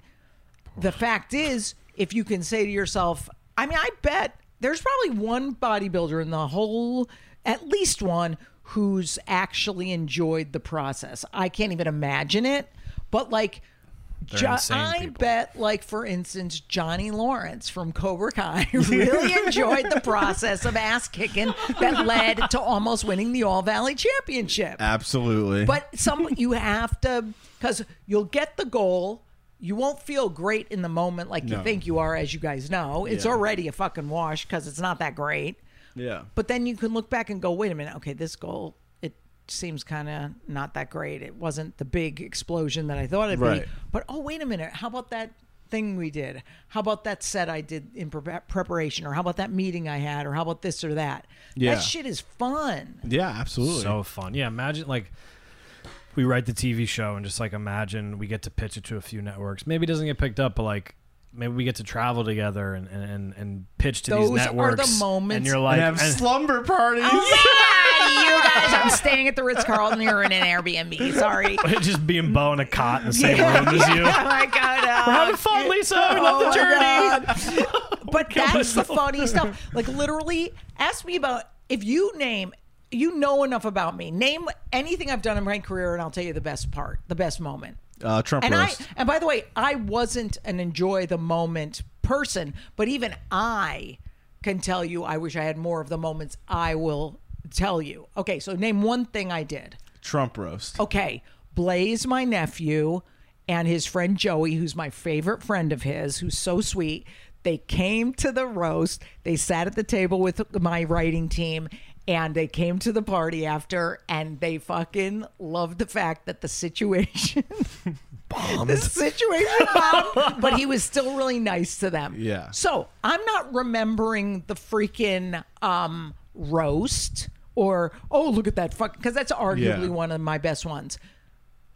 A: the fact is, if you can say to yourself, I mean, I bet there's probably one bodybuilder in the whole, at least one, who's actually enjoyed the process. I can't even imagine it, but like. Jo- I
B: people.
A: bet, like for instance, Johnny Lawrence from Cobra Kai really enjoyed the process of ass kicking that led to almost winning the All Valley Championship.
C: Absolutely.
A: But some you have to because you'll get the goal. You won't feel great in the moment like you think you are, as you guys know. It's
C: Yeah.
A: already a fucking wash because it's not that great.
C: yeah.
A: But then you can look back and go, wait a minute, okay, this goal seems kind of not that great. It wasn't the big explosion that I thought it'd
C: Right.
A: be. But oh, wait a minute, how about that thing we did? How about that set I did in pre- preparation? Or how about that meeting I had? Or how about this or that?
C: Yeah.
A: That shit is fun.
C: Yeah, absolutely.
B: So fun. Yeah, imagine like we write the TV show and just like imagine we get to pitch it to a few networks. Maybe it doesn't get picked up, but like maybe we get to travel together and and, and, and pitch to
A: Those
B: these
A: are the
B: networks.
A: moments-
B: and you're
C: and
B: like,
C: have
B: and-
C: slumber parties.
A: Oh, yeah, you guys, I'm staying at the Ritz Carlton. You're in an Airbnb. Sorry.
B: just being Bo in a cot in the same room as you.
A: Oh my god. uh,
B: We're having fun, Lisa. We love the
A: oh
B: journey.
A: but that's the funny stuff. Like literally, ask me about if you name. You know enough about me. Name anything I've done in my career, and I'll tell you the best part, the best moment.
C: Uh, Trump
A: And I and by the way, I wasn't an enjoy the moment person, but even I can tell you I wish I had more of the moments I will tell you. Okay, so name one thing I did.
C: Trump roast.
A: Okay, Blaze, my nephew, and his friend Joey, who's my favorite friend of his, who's so sweet. They came to the roast. They sat at the table with my writing team and they came to the party after and they fucking loved the fact that the situation bombed. the situation bombed, but he was still really nice to them.
C: Yeah.
A: So I'm not remembering the freaking um roast or oh look at that fuck because that's arguably
C: Yeah.
A: one of my best ones.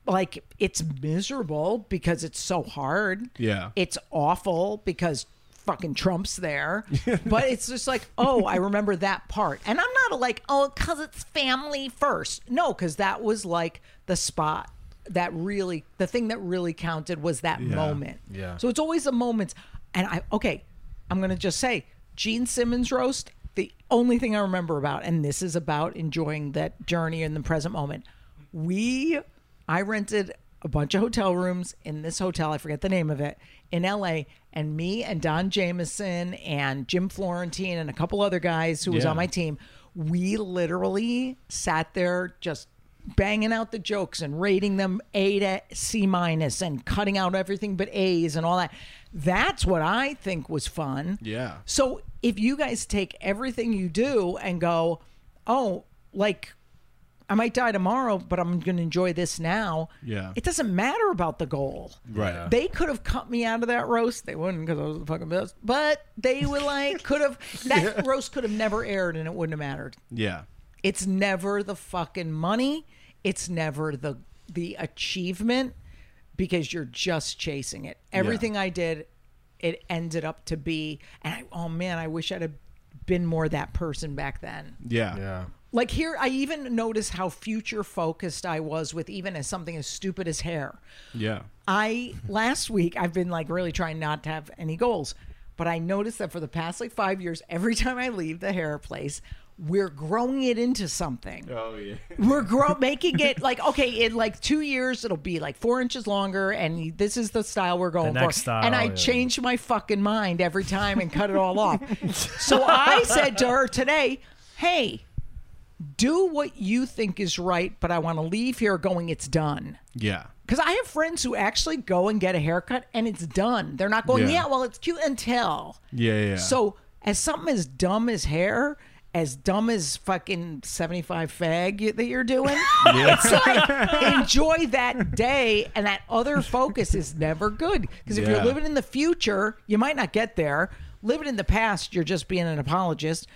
A: Like it's miserable because it's so hard.
C: Yeah.
A: It's awful because fucking Trump's there. but it's just like, oh, I remember that part. And I'm not like, oh, because it's family first. No, because that was like the spot that really, the thing that really counted was that moment.
B: Yeah.
A: So it's always the moments. And I, okay, I'm going to just say Gene Simmons roast, only thing I remember about, and this is about enjoying that journey in the present moment. We, I rented a bunch of hotel rooms in this hotel, I forget the name of it, in LA, and me and Don Jamieson and Jim Florentine and a couple other guys who was
C: Yeah.
A: on my team, we literally sat there just banging out the jokes and rating them A to C minus and cutting out everything but A's and all that. That's what I think was fun.
C: Yeah.
A: So if you guys take everything you do and go, oh, like I might die tomorrow, but I'm going to enjoy this now.
C: Yeah.
A: It doesn't matter about the goal.
C: Right.
A: They could have cut me out of that roast. They wouldn't because I was the fucking best. But they were like, could have, that roast could have never aired and it wouldn't have mattered.
C: Yeah.
A: It's never the fucking money. It's never the the achievement because you're just chasing it. Everything I did, it ended up to be and I oh man, I wish I'd have been more that person back then.
C: Yeah.
B: Yeah.
A: Like here I even noticed how future focused I was with even as something as stupid as hair.
C: Yeah.
A: I last week I've been like really trying not to have any goals, but I noticed that for the past like 5 years every time I leave the hair place, we're growing it into something.
C: Oh yeah.
A: We're grow making it like okay, in like two years it'll be like four inches longer, and this is the style we're going
B: next
A: for.
B: style,
A: and I
B: yeah.
A: change my fucking mind every time and cut it all off. So I said to her today, "Hey, do what you think is right, but I want to leave here going. It's done."
C: Yeah.
A: Because I have friends who actually go and get a haircut and it's done. They're not going,
C: Yeah.
A: yeah, well, it's cute until.
C: Yeah. Yeah.
A: So, as something as dumb as hair, as dumb as fucking 75 fag that you're doing, it's like enjoy that day and that other focus is never good. Because if you're living in the future, you might not get there. Living in the past, you're just being an apologist.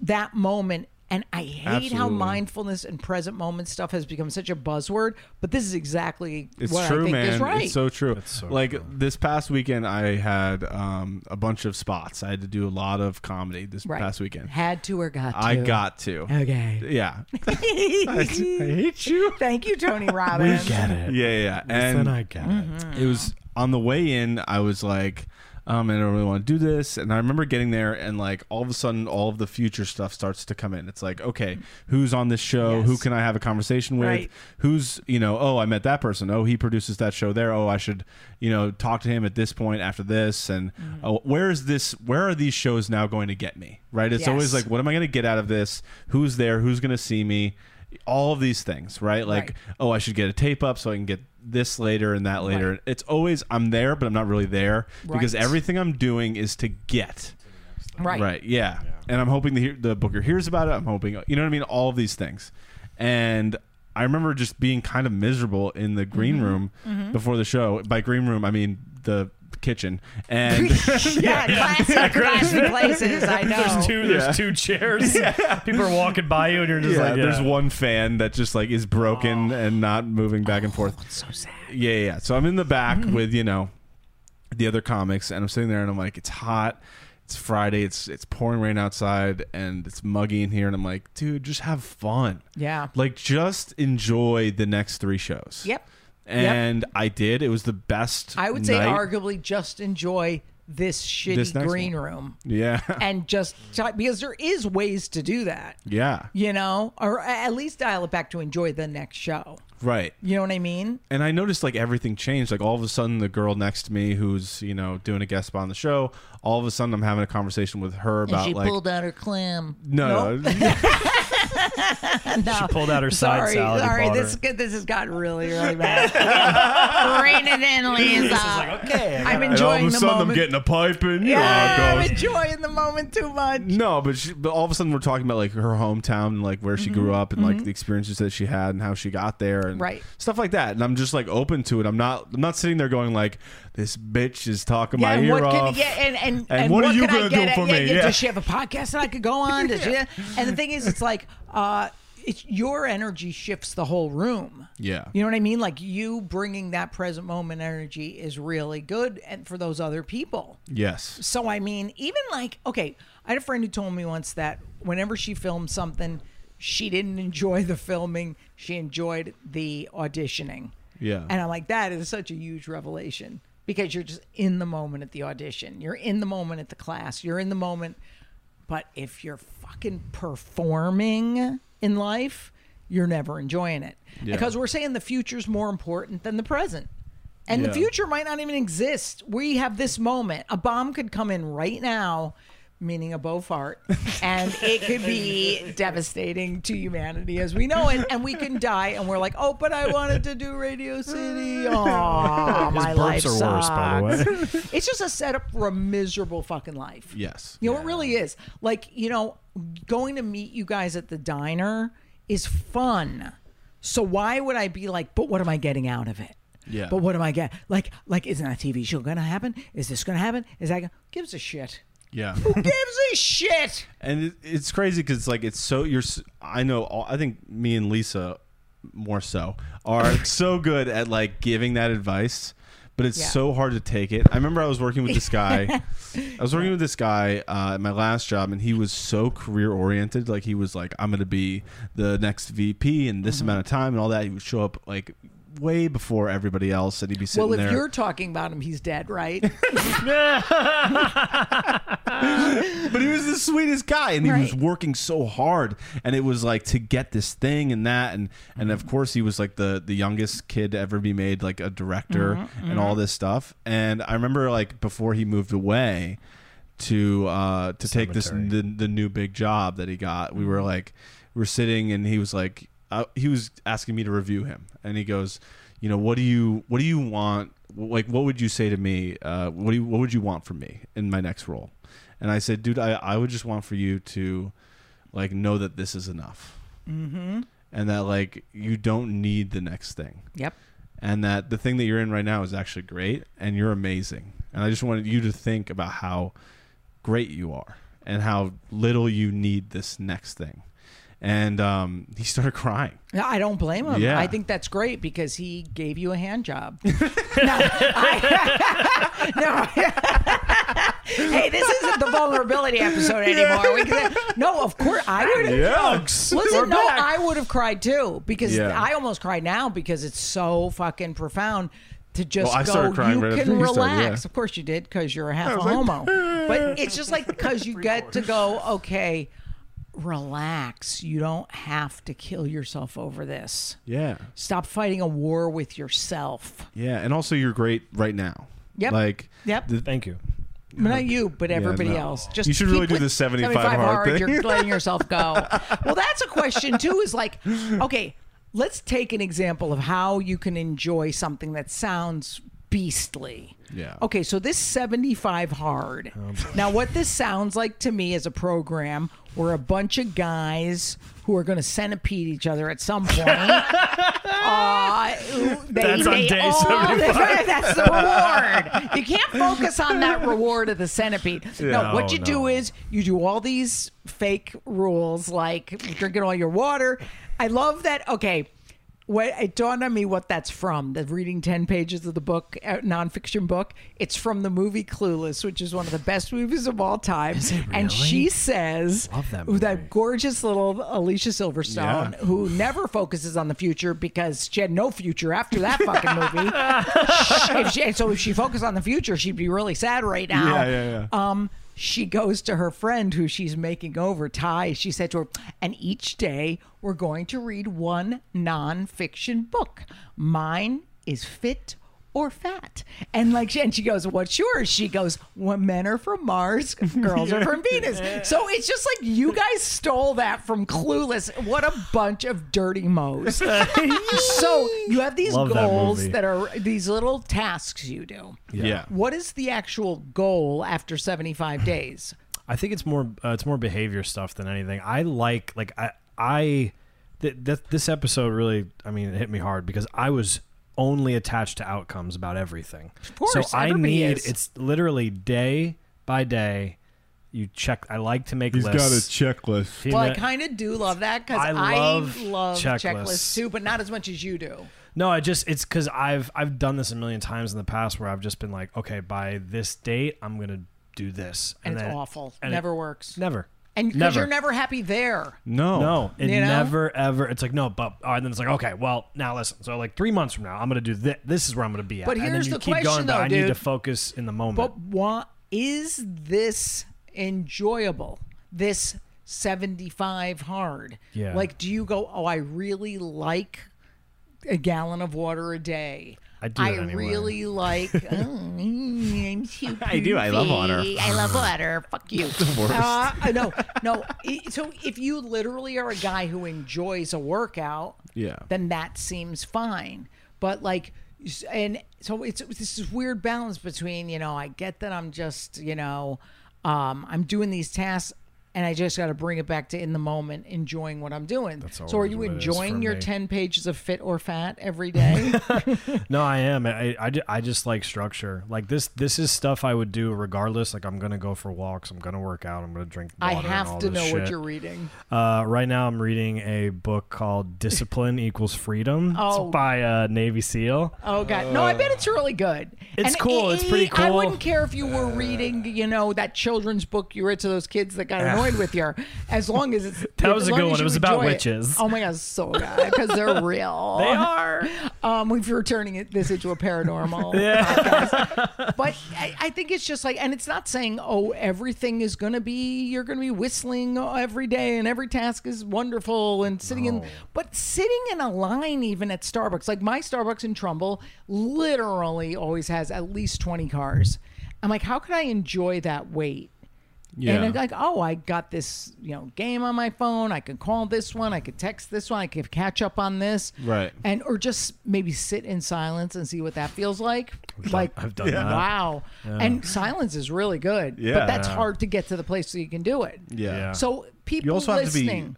A: That moment, and I hate how mindfulness and present moment stuff has become such a buzzword, but this is exactly
C: It's
A: what
C: true,
A: I think
C: man.
A: is right.
C: It's so true.
B: It's so
C: like
B: true.
C: this past weekend, I had um, a bunch of spots. I had to do a lot of comedy this
A: right.
C: past weekend.
A: Had to or got to.
C: I got to.
A: Okay.
C: Yeah. I hate you.
A: Thank you, Tony Robbins.
B: We get it.
C: Yeah, yeah. yeah. And
B: then I get it.
C: it was on the way in. I was like, um, and I don't really want to do this. And I remember getting there, and like all of a sudden, all of the future stuff starts to come in. It's like, okay, who's on this show?
A: Yes.
C: Who can I have a conversation with?
A: Right.
C: Who's you know? Oh, I met that person. Oh, he produces that show there. Oh, I should you know talk to him at this point after this. And
A: Mm-hmm.
C: oh, where is this? Where are these shows now going to get me? Right. It's always like, what am I going to get out of this? Who's there? Who's going to see me? All of these things, right? Like,
A: Right.
C: oh, I should get a tape up so I can get this later and that later.
A: Right.
C: It's always I'm there, but I'm not really there because everything I'm doing is to get.
A: Right.
C: Right. Yeah. And I'm hoping the the booker hears about it. I'm hoping you know what I mean. All of these things, and I remember just being kind of miserable in the green
A: Mm-hmm.
C: room before the show. By green room, I mean the kitchen. And
A: yeah, classic, classic places. I know.
B: There's two. There's
C: Yeah.
B: two chairs. People are walking by you, and you're just
C: yeah,
B: like, yeah.
C: there's one fan that just like is broken oh. and not moving back and oh, forth.
A: so sad.
C: Yeah, yeah. yeah. So I'm in the back mm-hmm. with you know the other comics, and I'm sitting there, and I'm like, it's hot. It's Friday. It's it's pouring rain outside, and it's muggy in here, and I'm like, dude, just have fun.
A: Yeah.
C: Like, just enjoy the next three shows.
A: Yep.
C: And I did. It was the best.
A: I would say
C: night.
A: arguably just enjoy this shitty
C: This
A: green
C: one.
A: room
C: Yeah.
A: and just because there is ways to do that.
C: yeah.
A: You know, or at least dial it back to enjoy the next show.
C: Right.
A: You know what I mean?
C: and I noticed like everything changed. Like all of a sudden, the girl next to me, who's you know doing a guest spot on the show, all of a sudden I'm having a conversation with her about like pulled
A: out her clam.
C: no, no.
A: no.
B: She pulled out her side
A: sorry,
B: salad.
A: sorry. This
B: her.
A: this has gotten really, really bad. Rein it in, Lisa.
B: like, okay, I
A: I'm
B: gotta-
C: and all of
A: enjoying
C: a
A: the
C: sudden I'm
A: moment.
C: getting a pipe and you know
A: yeah,
C: how
A: I'm enjoying the moment too much.
C: No, but she, but all of a sudden we're talking about like her hometown and like where she grew up and like the experiences that she had and how she got there and
A: Mm-hmm. Right.
C: stuff like that. And I'm just like open to it. I'm not I'm not sitting there going like this bitch is talking
A: Yeah,
C: my
A: and
C: ear
A: what
C: off.
A: can, yeah, and, and,
C: And what are you gonna
A: get
C: do
A: at-
C: for
A: yeah,
C: me?
A: yeah,
C: Yeah.
A: Does she have a podcast that I could go on? Does she? And the thing is, it's like uh, it's your energy shifts the whole room.
C: yeah.
A: You know what I mean? Like you bringing that present moment energy is really good, and for those other people.
C: Yes.
A: So I mean, even like okay, I had a friend who told me once that whenever she filmed something, she didn't enjoy the filming; she enjoyed the auditioning.
C: Yeah.
A: And I'm like, that is such a huge revelation because you're just in the moment at the audition. You're in the moment at the class. You're in the moment. But if you're fucking performing in life, you're never enjoying it.
C: Yeah.
A: Because we're saying the future's more important than the present. And the future might not even exist. We have this moment. A bomb could come in right now, meaning a Bo fart, and it could be devastating to humanity as we know it. And we can die, and we're like, oh, but I wanted to do Radio City. Oh, my
B: burps
A: life
B: are worse, by the way.
A: it's just a setup for a miserable fucking life.
C: Yes.
A: You know, it really is. Like, you know, going to meet you guys at the diner is fun. So why would I be like, but what am I getting out of it?
C: Yeah.
A: But what am I getting? Like, like, isn't that TV show gonna happen? Is this gonna happen? Is that gonna gives a shit?
C: Yeah.
A: Who Gives a shit.
C: and it, it's crazy because it's like it's so you're s- i know all, i think me and lisa more so are so good at like giving that advice but it's
A: Yeah.
C: so hard to take it i remember i was working with this guy i was working with this guy uh, at my last job and he was so career oriented like he was like i'm gonna be the next vp in
A: Mm-hmm.
C: this amount of time and all that he would show up like way before everybody else and he'd be sitting there.
A: Well, if
C: there
A: you're talking about him, he's dead, right?
C: but he was the sweetest guy and he was
A: Right.
C: working so hard and it was like to get this thing and that and and of course he was like the the youngest kid to ever be made like a director
A: Mm-hmm,
C: and all this stuff and i remember like before he moved away to uh to take this
B: Cemetery.
C: the, the new big job that he got we were like we were sitting and he was like uh, he was asking me to review him. And he goes you know what do you what do you want like what would you say to me uh what do you what would you want from me in my next role? And i said dude i i would just want for you to like know that this is enough. Mm-hmm. and that like you don't need the next thing.
A: Yep.
C: and that the thing that you're in right now is actually great and you're amazing. And i just wanted you to think about how great you are and how little you need this next thing and um, he started crying
A: No, I don't blame him.
C: Yeah.
A: I think that's great because he gave you a hand job. no, I, no. hey, this isn't the vulnerability episode anymore. We can, no, of course I would.
C: Yucks.
A: Listen,
B: We're
A: no,
B: back.
A: I would have cried too because
C: Yeah.
A: I almost cried now because it's so fucking profound. to just
C: Well,
A: go. you
C: right
A: can
C: you started,
A: relax.
C: yeah.
A: Of course you did, because you're a half a
C: like,
A: homo. but it's just like because you get to go. Okay, relax. You don't have to kill yourself over this.
C: Yeah.
A: Stop fighting a war with yourself.
C: Yeah. And also, you're great right now.
A: Yep.
C: Like,
A: Yep.
C: the-
B: Thank you.
A: Not you, but everybody
C: no.
A: else. Just
C: You should really do
A: with
C: the 75 hard
A: hard.
C: thing.
A: You're letting yourself go. well, that's a question too. Is like, okay, let's take an example of how you can enjoy something that sounds beastly.
C: Yeah.
A: Okay, so this 75 hard. now, what this sounds like to me is a program, we're a bunch of guys who are going to centipede each other at some point. Uh, they,
B: That's on
A: they
B: day
A: all-
B: 75.
A: That's the reward. You can't focus on that reward of the centipede. No, what
B: No,
A: you do is you do all these fake rules like drinking all your water. I love that. Okay. What it dawned on me what that's from. The reading ten pages of the book, uh, nonfiction book. It's from the movie Clueless, which is one of the best movies of all time. And she says,
B: Love that
A: that gorgeous little Alicia Silverstone,
C: Yeah.
A: who never focuses on the future because she had no future after that fucking movie. if she, so if she focused on the future, she'd be really sad right now.
C: Yeah, yeah, yeah.
A: Um, she goes to her friend who she's making over, Tai. She said to her, and each day we're going to read one nonfiction book. Mine is Fit or Fat. And like, and she goes, What's yours? She goes, well, Men are from Mars, girls are from Venus. So it's just like you guys stole that from Clueless. What a bunch of dirty mo's. so you have these
B: Love
A: goals
B: movie.
A: that are these little tasks you do.
C: yeah.
A: What is the actual goal after 75 days?
B: I think it's more uh, it's more behavior stuff than anything. I like like I I th- th- this episode really I mean it hit me hard because I was only attached to outcomes about everything.
A: Of course,
B: so I need
A: is.
B: it's literally day by day. You check. I like to make
C: He's got a
B: lists.
C: checklist.
A: Well, I kind of do love that because
B: I
A: I
B: love
A: love, checklists.
B: checklists.
A: too, but not as much as you do.
B: No, I just it's because I've I've done this a million times in the past where I've just been like, okay, by this date I'm gonna do this,
A: And, it's
B: then-
A: awful.
B: and it-
A: never works.
B: Never.
A: And because
B: never.
A: you're never happy there.
C: No.
B: No, it
A: You know?
B: never ever. It's like no, but oh, and then it's like okay, well now listen. So like three months from now, I'm gonna do this. This is where I'm gonna be at.
A: But
B: and
A: here's
B: then you
A: the
B: keep
A: question,
B: going, but
A: though,
B: I need to
A: dude.
B: focus in the moment.
A: But what is this enjoyable? This 75 hard.
B: Yeah.
A: Like, do you go, oh, I really like a gallon of water a day?
B: I do it anyway.
A: really like. oh, I'm so
C: I do. I love water.
A: I love water. Fuck you.
C: the worst.
A: Uh, I know. No. So if you literally are a guy who enjoys a workout,
C: Yeah.
A: then that seems fine. But like, and so it's this is weird balance between you know I get that I'm just you know um, I'm doing these tasks. And I just got to bring it back to in the moment, enjoying what I'm doing. so, are you
B: what it is
A: enjoying your
B: me.
A: ten pages of fit or fat every day?
B: no, I am. I, I, I just like structure. Like this this is stuff I would do regardless. Like I'm gonna go for walks. I'm gonna work out. I'm gonna drink.
A: I
B: and
A: have to know what you're reading.
B: Uh, right now, I'm reading a book called "Discipline Equals Freedom."
A: Oh.
B: It's by a Navy SEAL.
A: Oh god, no! I bet it's really good.
B: It's cool, it's pretty cool.
A: I wouldn't care if you were reading, you know, that children's book you read to those kids that got annoyed with you, as long as it's
B: That was a good one. It was about witches.
A: Oh my god, so good because they're real.
B: They are.
A: Um, we've are turning it, this into a paranormal
B: Yeah.
A: podcast. But I, I think it's just like, and it's not saying, oh, everything is going to be, you're going to be whistling every day and every task is wonderful and sitting in, but sitting in a line even at Starbucks, like my Starbucks in Trumbull literally always has at least 20 cars. I'm like, how could I enjoy that wait?
C: Yeah.
A: And I'm like, oh, I got this, you know, game on my phone. I can call this one. I could text this one. I could catch up on this.
C: Right.
A: And or just maybe sit in silence and see what that feels like. Like,
B: I've done that.
A: wow. And silence is really good.
C: Yeah.
A: But that's
B: Yeah.
A: hard to get to the place so you can do it.
C: yeah.
B: Yeah.
A: So people
C: You also have
A: listening.
C: to be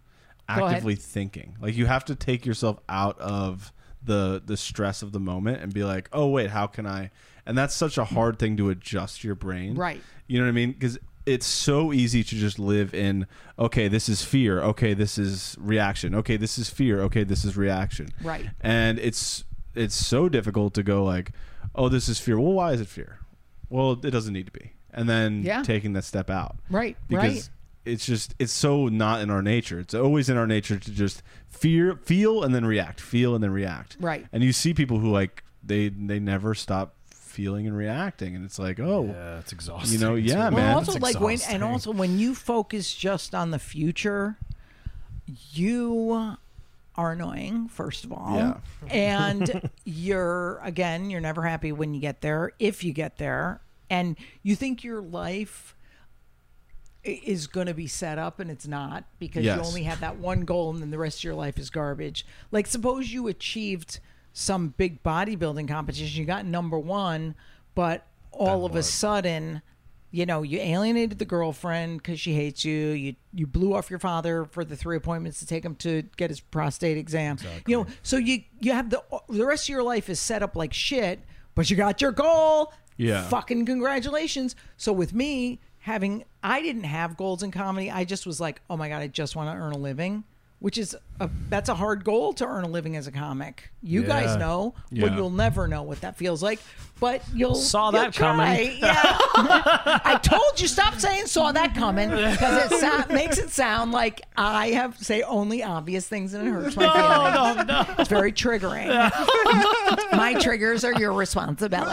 C: actively thinking. Like you have to take yourself out of the the stress of the moment and be like, "Oh wait, how can I?" And that's such a hard thing to adjust your brain.
A: Right.
C: You know what I mean? Cuz it's so easy to just live in, okay, this is fear. Okay, this is reaction. Okay, this is fear. Okay, this is reaction.
A: Right.
C: And it's it's so difficult to go like, "Oh, this is fear." Well, why is it fear? Well, it doesn't need to be. And then
A: Yeah.
C: taking that step out
A: Right.
C: because
A: right.
C: it's just it's so not in our nature. It's always in our nature to just fear, feel, and then react, feel, and then react.
A: Right.
C: And you see people who like they they never stop feeling and reacting, and it's like, oh,
B: Yeah, it's exhausting.
C: You know, yeah,
B: It's-
C: man.
A: Also
B: it's
A: like when and also when you focus just on the future, you are annoying first of all,
C: Yeah.
A: and you're again you're never happy when you get there if you get there, and you think your life is going to be set up and it's not because you only have that one goal and then the rest of your life is garbage. Like suppose you achieved some big bodybuilding competition, you got number 1, but all of a sudden you know, you alienated the girlfriend because she hates you. You you blew off your father for the three appointments to take him to get his prostate exam. You know, so you you have the the rest of your life is set up like shit, but you got your goal.
C: Yeah.
A: Fucking congratulations. So with me having, I didn't have goals in comedy. I just was like, oh my god, I just want to earn a living. Which is a, that's a hard goal to earn a living as a comic. You guys
B: Yeah.
A: know,
C: Yeah.
A: but you'll never know what that feels like. But you'll
B: Saw
A: you'll
B: that coming.
A: Yeah. I told you stop saying saw that coming because it so- makes it sound like I have say only obvious things and it hurts my feelings.
B: no, no.
A: It's very triggering. my triggers are your responsibility.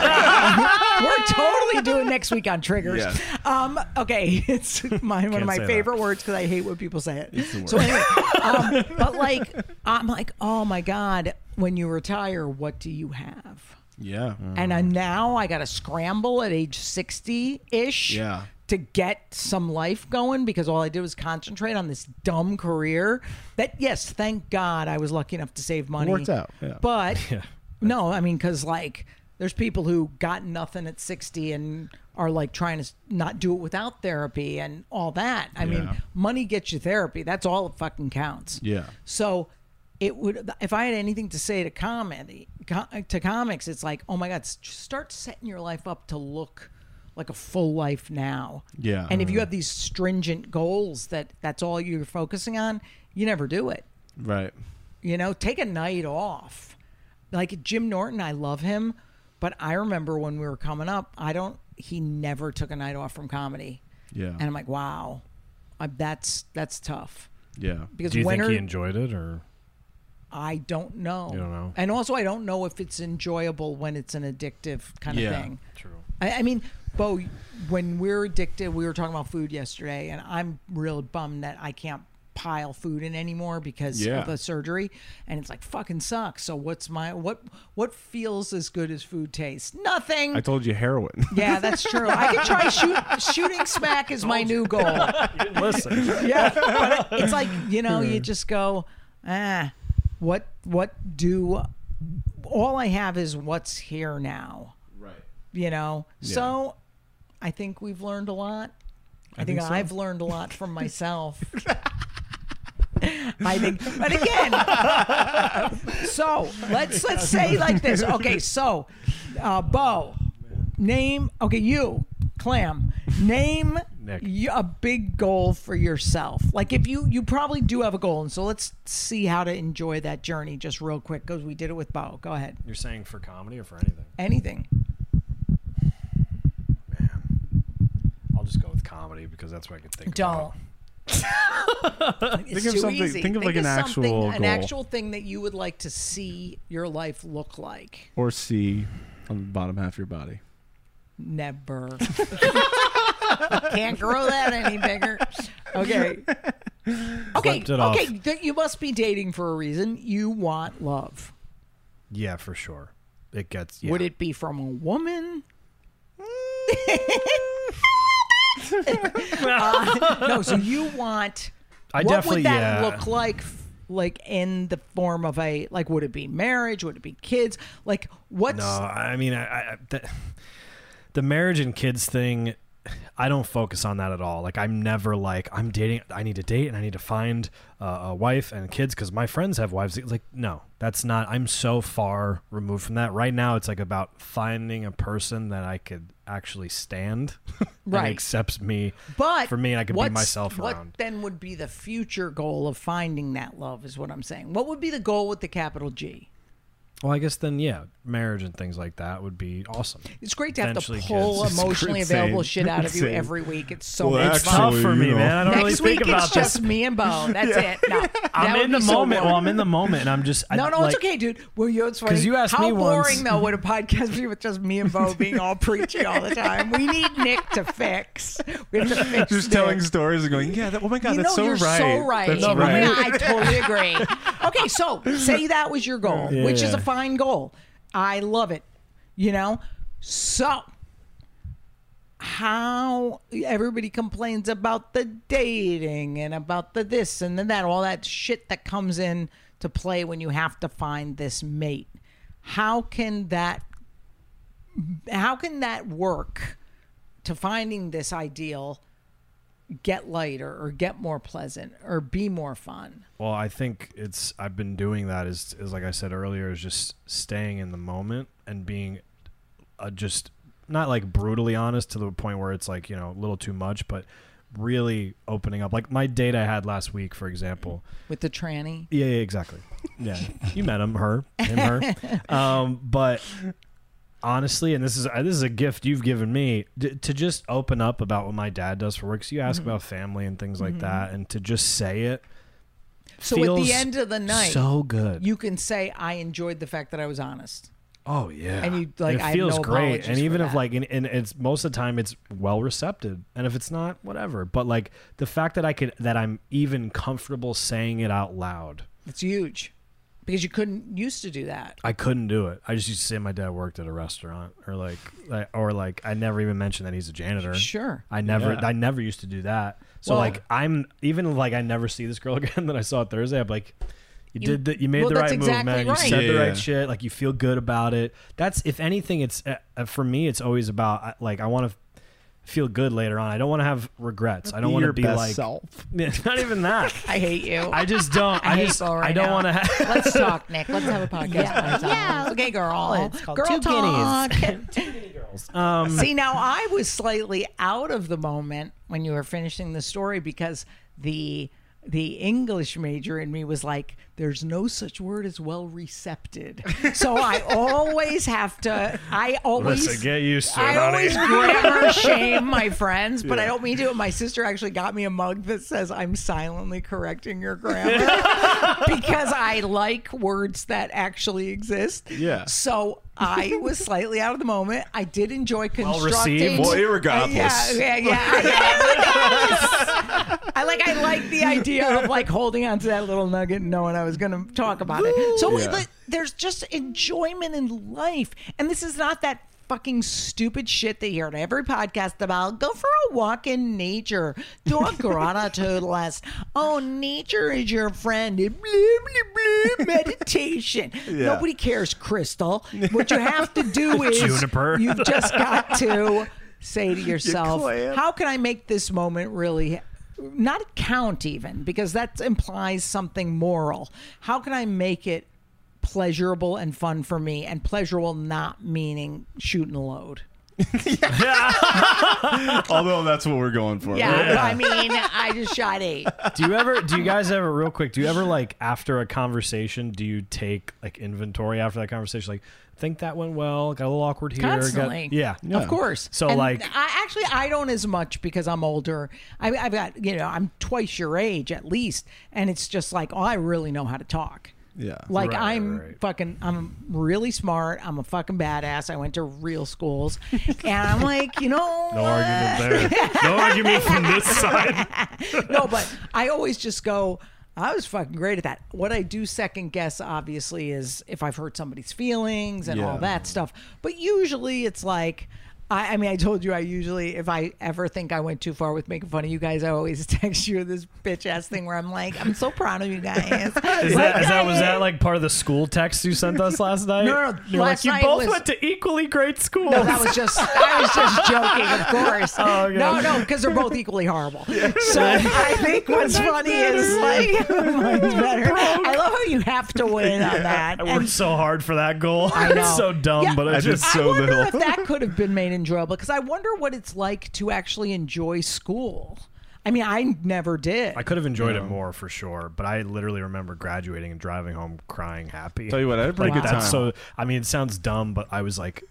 A: We're totally doing next week on triggers.
C: Yeah.
A: Um, okay, it's my, one of
B: Can't
A: my
B: say that.
A: favorite words because I hate when people say it.
C: the
A: So anyway, um, but like I'm like, oh my god, when you retire, what do you have?
C: yeah,
A: and I, now I got to scramble at age 60 ish
C: Yeah.
A: to get some life going because all I did was concentrate on this dumb career that, yes, thank God I was lucky enough to save money.
C: Worked out, yeah.
A: But no, I mean, because like there's people who got nothing at 60 and are like trying to not do it without therapy and all that. I mean, money gets you therapy. That's all it fucking counts.
C: yeah,
A: So it would if I had anything to say to comedy to comics, it's like, oh my god, start setting your life up to look like a full life now.
C: Yeah.
A: And if you have these stringent goals that that's all you're focusing on, you never do it.
C: right.
A: You know, take a night off. Like Jim Norton, I love him, but I remember when we were coming up, I don't. He never took a night off from comedy,
C: Yeah,
A: and I'm like, wow, I, that's that's tough.
C: yeah,
A: Because
B: Do you
A: winter,
B: think he enjoyed it or?
A: I don't know.
B: You don't know?
A: And also, I don't know if it's enjoyable when it's an addictive kind of
C: Yeah.
A: thing.
B: True.
A: I, I mean, Bo, when we're addicted, we were talking about food yesterday, and I'm real bummed that I can't pile food in anymore because
C: Yeah.
A: of the surgery, and it's like fucking sucks. So what's my what what feels as good as food tastes? Nothing.
C: I told you heroin.
A: yeah, that's true. I could try shoot, shooting smack is my new goal.
B: Listen.
A: Yeah, but it's like you know, you just go, ah, what what do? All I have is what's here now.
C: right.
A: You know, so I think we've learned a lot. I, think,
C: think so.
A: I've learned a lot from myself. I think, but again, so let's let's say like this. Okay, so uh, Bo, name. Okay, you, Clam, name a big goal for yourself. Like if you you probably do have a goal, and so let's see how to enjoy that journey just real quick because we did it with Bo. Go ahead.
B: You're saying for comedy or for anything?
A: Anything.
B: Man, I'll just go with comedy because that's what I can think. Of.
A: Don't.
B: About.
A: It's
C: of
A: too
C: something-
A: easy.
C: think of, like, an
A: something-
C: actual
A: an actual thing that you would like to see your life look like.
C: Or see on the bottom half of your body.
A: Never. Can't grow that any bigger. Okay. Okay.
B: Flipped it off.
A: okay. th- you must be dating for a reason. You want love.
B: Yeah, for sure. It gets. Yeah.
A: Would it be from a woman? Mm. Uh, no. So you want.
B: I
A: what
B: definitely
A: would that
B: yeah.
A: look like? Like in the form of a like, would it be marriage? Would it be kids? Like, what's
B: No, I mean, I, I the, the marriage and kids thing. I don't focus on that at all. Like I'm never like I'm dating. I need to date and I need to find uh, a wife and kids because my friends have wives. It's Like no, that's not. I'm so far removed from that. Right now, it's like about finding a person that I could actually stand and
A: Right.
B: accepts me.
A: But
B: for me, and I can be myself
A: what
B: around.
A: then would be the future goal of finding that love? Is what I'm saying. What would be the goal with the capital G?
B: Well, I guess then, yeah, marriage and things like that would be awesome.
A: It's great to have to
B: Eventually
A: pull
B: kids.
A: emotionally
C: Insane.
A: available shit out of you
C: Insane.
A: every week. It's so
C: Well,
A: much
B: It's
C: Actually,
A: fun.
B: tough for me,
C: know.
B: man. I don't
A: Next
B: really
A: week
B: think about
A: it's
B: this.
A: just me and Bo. That's it. No, that
B: I'm
A: would
B: in the
A: be so
B: moment. well. I'm in the moment, and I'm just. I,
A: No, no,
B: like,
A: it's okay, dude. Well, you know, it's funny.
B: 'Cause you asked
A: How
B: me once-
A: boring though would a podcast be with just me and Bo being all preachy all the time? We need Nick to fix. We have to fix.
C: Just
A: Nick.
C: telling stories and going, yeah, that, oh my God,
A: you
C: that's
A: know,
C: so
A: you're
C: right.
A: so right.
C: That's
A: Oh
C: right.
A: I totally agree. Okay, so say that was your goal, which is a fine goal. I love it. You know, so how everybody complains about the dating and about the this and the that, all that shit that comes in to play when you have to find this mate. How can that how can that work to finding this ideal get lighter or get more pleasant or be more fun?
B: Well, I think it's I've been doing that is is like I said earlier is just staying in the moment and being uh, just not like brutally honest to the point where it's like you know a little too much, but really opening up. Like my date I had last week, for example.
A: With the tranny?
B: Yeah, yeah exactly. Yeah, you met him, her, him, her. Um, but honestly, and this is uh, this is a gift you've given me d- to just open up about what my dad does for work. So you ask about family and things like that, and to just say it.
A: So at the end of the night,
B: so good.
A: you can say, I enjoyed the fact that I was honest.
B: Oh yeah,
A: And you, like,
B: it
A: I have
B: feels
A: no
B: great. And even if
A: that.
B: like, and, and it's most of the time it's well received, and if it's not, whatever. But like the fact that I could that I'm even comfortable saying it out loud,
A: It's huge because you couldn't used to do that.
B: I couldn't do it. I just used to say my dad worked at a restaurant, or like, like or like I never even mentioned that he's a janitor.
A: Sure.
B: I never,
C: Yeah.
B: I never used to do that. So
A: Well-
B: like, I'm even like I never see this girl again that I saw Thursday. I'm like, you,
A: You-
B: did that. you made
A: well,
B: the
A: that's
B: right
A: exactly
B: move, man.
A: right.
B: You said the
C: Yeah.
B: right shit. Like you feel good about it. That's if anything, it's uh, uh, for me. It's always about uh, like I want to feel good later on. I don't want to have regrets. I don't want to be
C: best
B: like
C: self.
B: It's not even that.
A: I hate you.
B: I just don't.
A: I
B: I, just
A: Bo right
B: I don't want to have.
A: Let's talk, Nick. Let's have a podcast.
D: Yeah. Yeah.
A: Okay, girl.
D: It's called
A: girl
D: Two
A: talk.
B: Um,
A: See, now I was slightly out of the moment when you were finishing the story because the the English major in me was like, "There's no such word as well recepted." So I always have to. I always
B: Listen, get used to it,
A: I
B: honey.
A: always grammar shame my friends, but I don't mean to. My sister actually got me a mug that says I'm silently correcting your grammar because I like words that actually exist.
C: Yeah.
A: So I was slightly out of the moment. I did enjoy constructing.
B: Well received.
C: Well, irregardless.
A: Yeah, yeah, yeah. I like I like the idea of like holding on to that little nugget and knowing I was going to talk about it. So
C: Yeah.
A: like, there's just enjoyment in life, and this is not that fucking stupid shit that you hear on every podcast about. Go for a walk in nature. Do a gratitude list. Oh, nature is your friend. Blah blah blah. Meditation. Nobody cares, Crystal. What you have to do is
B: Juniper.
A: you've just got to say to yourself, how can I make this moment really not count even because that implies something moral. How can I make it pleasurable and fun for me and pleasurable not meaning shooting a load? yeah.
C: Although that's what we're going for.
A: Yeah, I mean, I just shot eight.
B: do you ever? Do you guys ever? Real quick. Do you ever like after a conversation? Do you take like inventory after that conversation? Like, think that went well. Got a little awkward here. got-
A: Constantly.
B: yeah.
A: Of course.
B: So,
A: And
B: like-
A: I actually I don't as much because I'm older. I, I've got you know I'm twice your age at least, and it's just like oh I really know how to talk.
C: Yeah.
A: Like
B: Right,
A: I'm
B: right.
A: fucking I'm really smart. I'm a fucking badass. I went to real schools. And I'm like, you know
B: No
A: what?
B: argument there. No argument from this side.
A: no, but I always just go, I was fucking great at that. What I do second guess, obviously, is if I've hurt somebody's feelings and all
C: Yeah.
A: that stuff. But usually it's like, I, I mean, I told you I usually, if I ever think I went too far with making fun of you guys, I always text you this bitch ass thing where I'm like, I'm so proud of you guys.
B: Is that, is that was that like part of the school text you sent us last night?
A: No, no,
B: You're
A: last
B: like you
A: night
B: both
A: was-
B: went to equally great schools.
A: No, that was just I was just joking, of course.
B: Oh, okay.
A: No, no, because they're both equally horrible. So I think what's funny is like mine's better. I love how you have to win on that.
B: I
A: And
B: worked so hard for that goal.
A: I know.
B: It's so dumb,
A: Yeah.
B: but
C: I
B: it's just
C: so
A: I wonder
C: little.
A: if that could have been made enjoyable because I wonder what it's like to actually enjoy school. I mean, I never did.
B: I could have enjoyed it more for sure, but I literally remember graduating and driving home crying happy.
C: Tell you what, I had a pretty
B: like
C: good
B: that's
C: time.
B: so. I mean, it sounds dumb, but I was like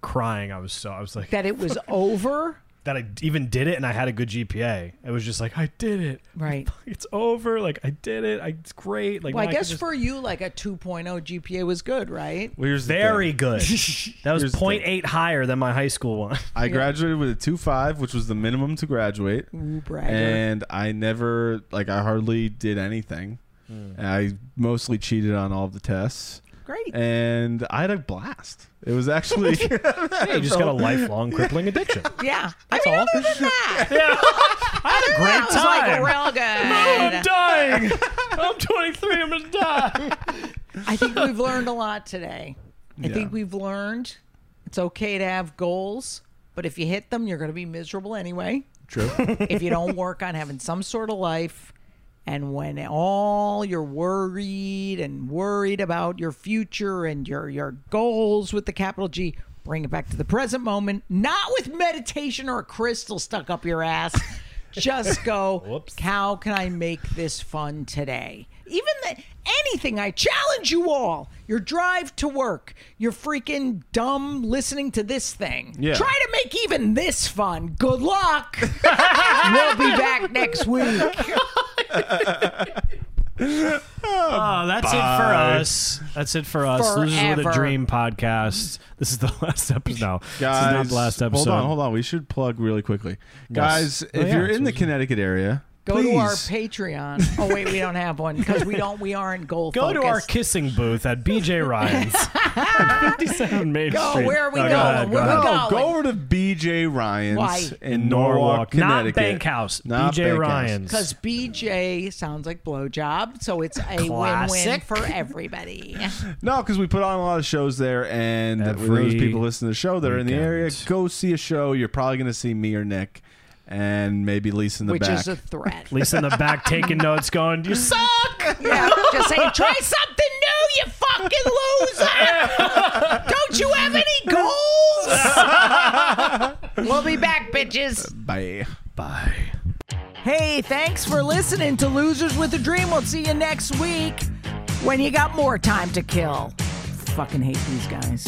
B: crying. I was so. I was like
A: that it was over.
B: That I even did it, and I had a good GPA. It was just like I did it.
A: Right.
B: It's over. Like I did it. I, it's great. Like
A: Well, I
B: now can
A: guess
B: just-
A: for you, like a 2.0 GPA was good, right?
C: Well, here's
B: very
C: thing.
B: good. That was
C: Here's
B: 0.8 higher than my high school one.
C: I graduated with a two five, which was the minimum to graduate,
A: Ooh, bragger.
C: and I never like I hardly did anything.
B: Hmm.
C: I mostly cheated on all of the tests,
A: Great.
C: and I had a blast. It was actually
B: you just got a lifelong crippling addiction.
A: yeah.
B: That's
A: I mean,
B: all.
A: other than that,
B: I had a
A: that
B: great
A: was like
B: time.
A: real
B: I'm dying. I'm 23. I'm gonna die.
A: I think we've learned a lot today. I
C: Yeah.
A: think we've learned it's okay to have goals, but if you hit them, you're going to be miserable anyway.
C: true.
A: if you don't work on having some sort of life and when all you're worried and worried about your future and your your goals with the capital G bring it back to the present moment not with meditation or a crystal stuck up your ass just go
B: Whoops.
A: how can i make this fun today even the, anything i challenge you all your drive to work your freaking dumb listening to this thing
C: Yeah.
A: try to make even this fun good luck we'll be back next week.
B: Oh, that's it for us. That's it for us. Losers with a Dream podcast. This is the last episode. No,
C: Guys,
B: this is not the last episode.
C: Hold on, hold on. We should plug really quickly, guys.
B: Oh,
C: If
B: yeah,
C: you're in the
B: so-
C: Connecticut area,
A: Go
C: please.
A: to our Patreon. Oh wait, we don't have one because we don't. We aren't goal
B: Go to our
A: focused.
B: kissing booth at BJ Ryan's at 57 Main
A: Go,
B: Street.
A: where are we
B: No,
A: going?
B: go ahead,
A: Where
B: go
A: we
B: ahead.
A: going?
C: Go over to BJ Ryan's
A: Why?
C: in Norwalk, Connecticut.
B: not Bankhouse.
C: Not
B: BJ
C: Bankhouse.
B: Ryan's.
A: Because BJ sounds like blowjob, so it's a win-win
B: Classic.
A: for everybody.
C: No, because we put on a lot of shows there, and for
B: Every
C: those people listening to the show that are in the area,
B: weekend.
C: go see a show. You're probably going to see me or Nick, and maybe Lisa in the
A: which
C: back.
A: is a threat.
B: Lisa in the back taking notes, going, "You suck."
A: yeah, just saying, try something new, you fucking loser. Don't you have any goals? we'll be back, bitches.
C: Bye.
B: Bye.
A: Hey, thanks for listening to Losers with a Dream. We'll see you next week when you got more time to kill. Fucking hate these guys.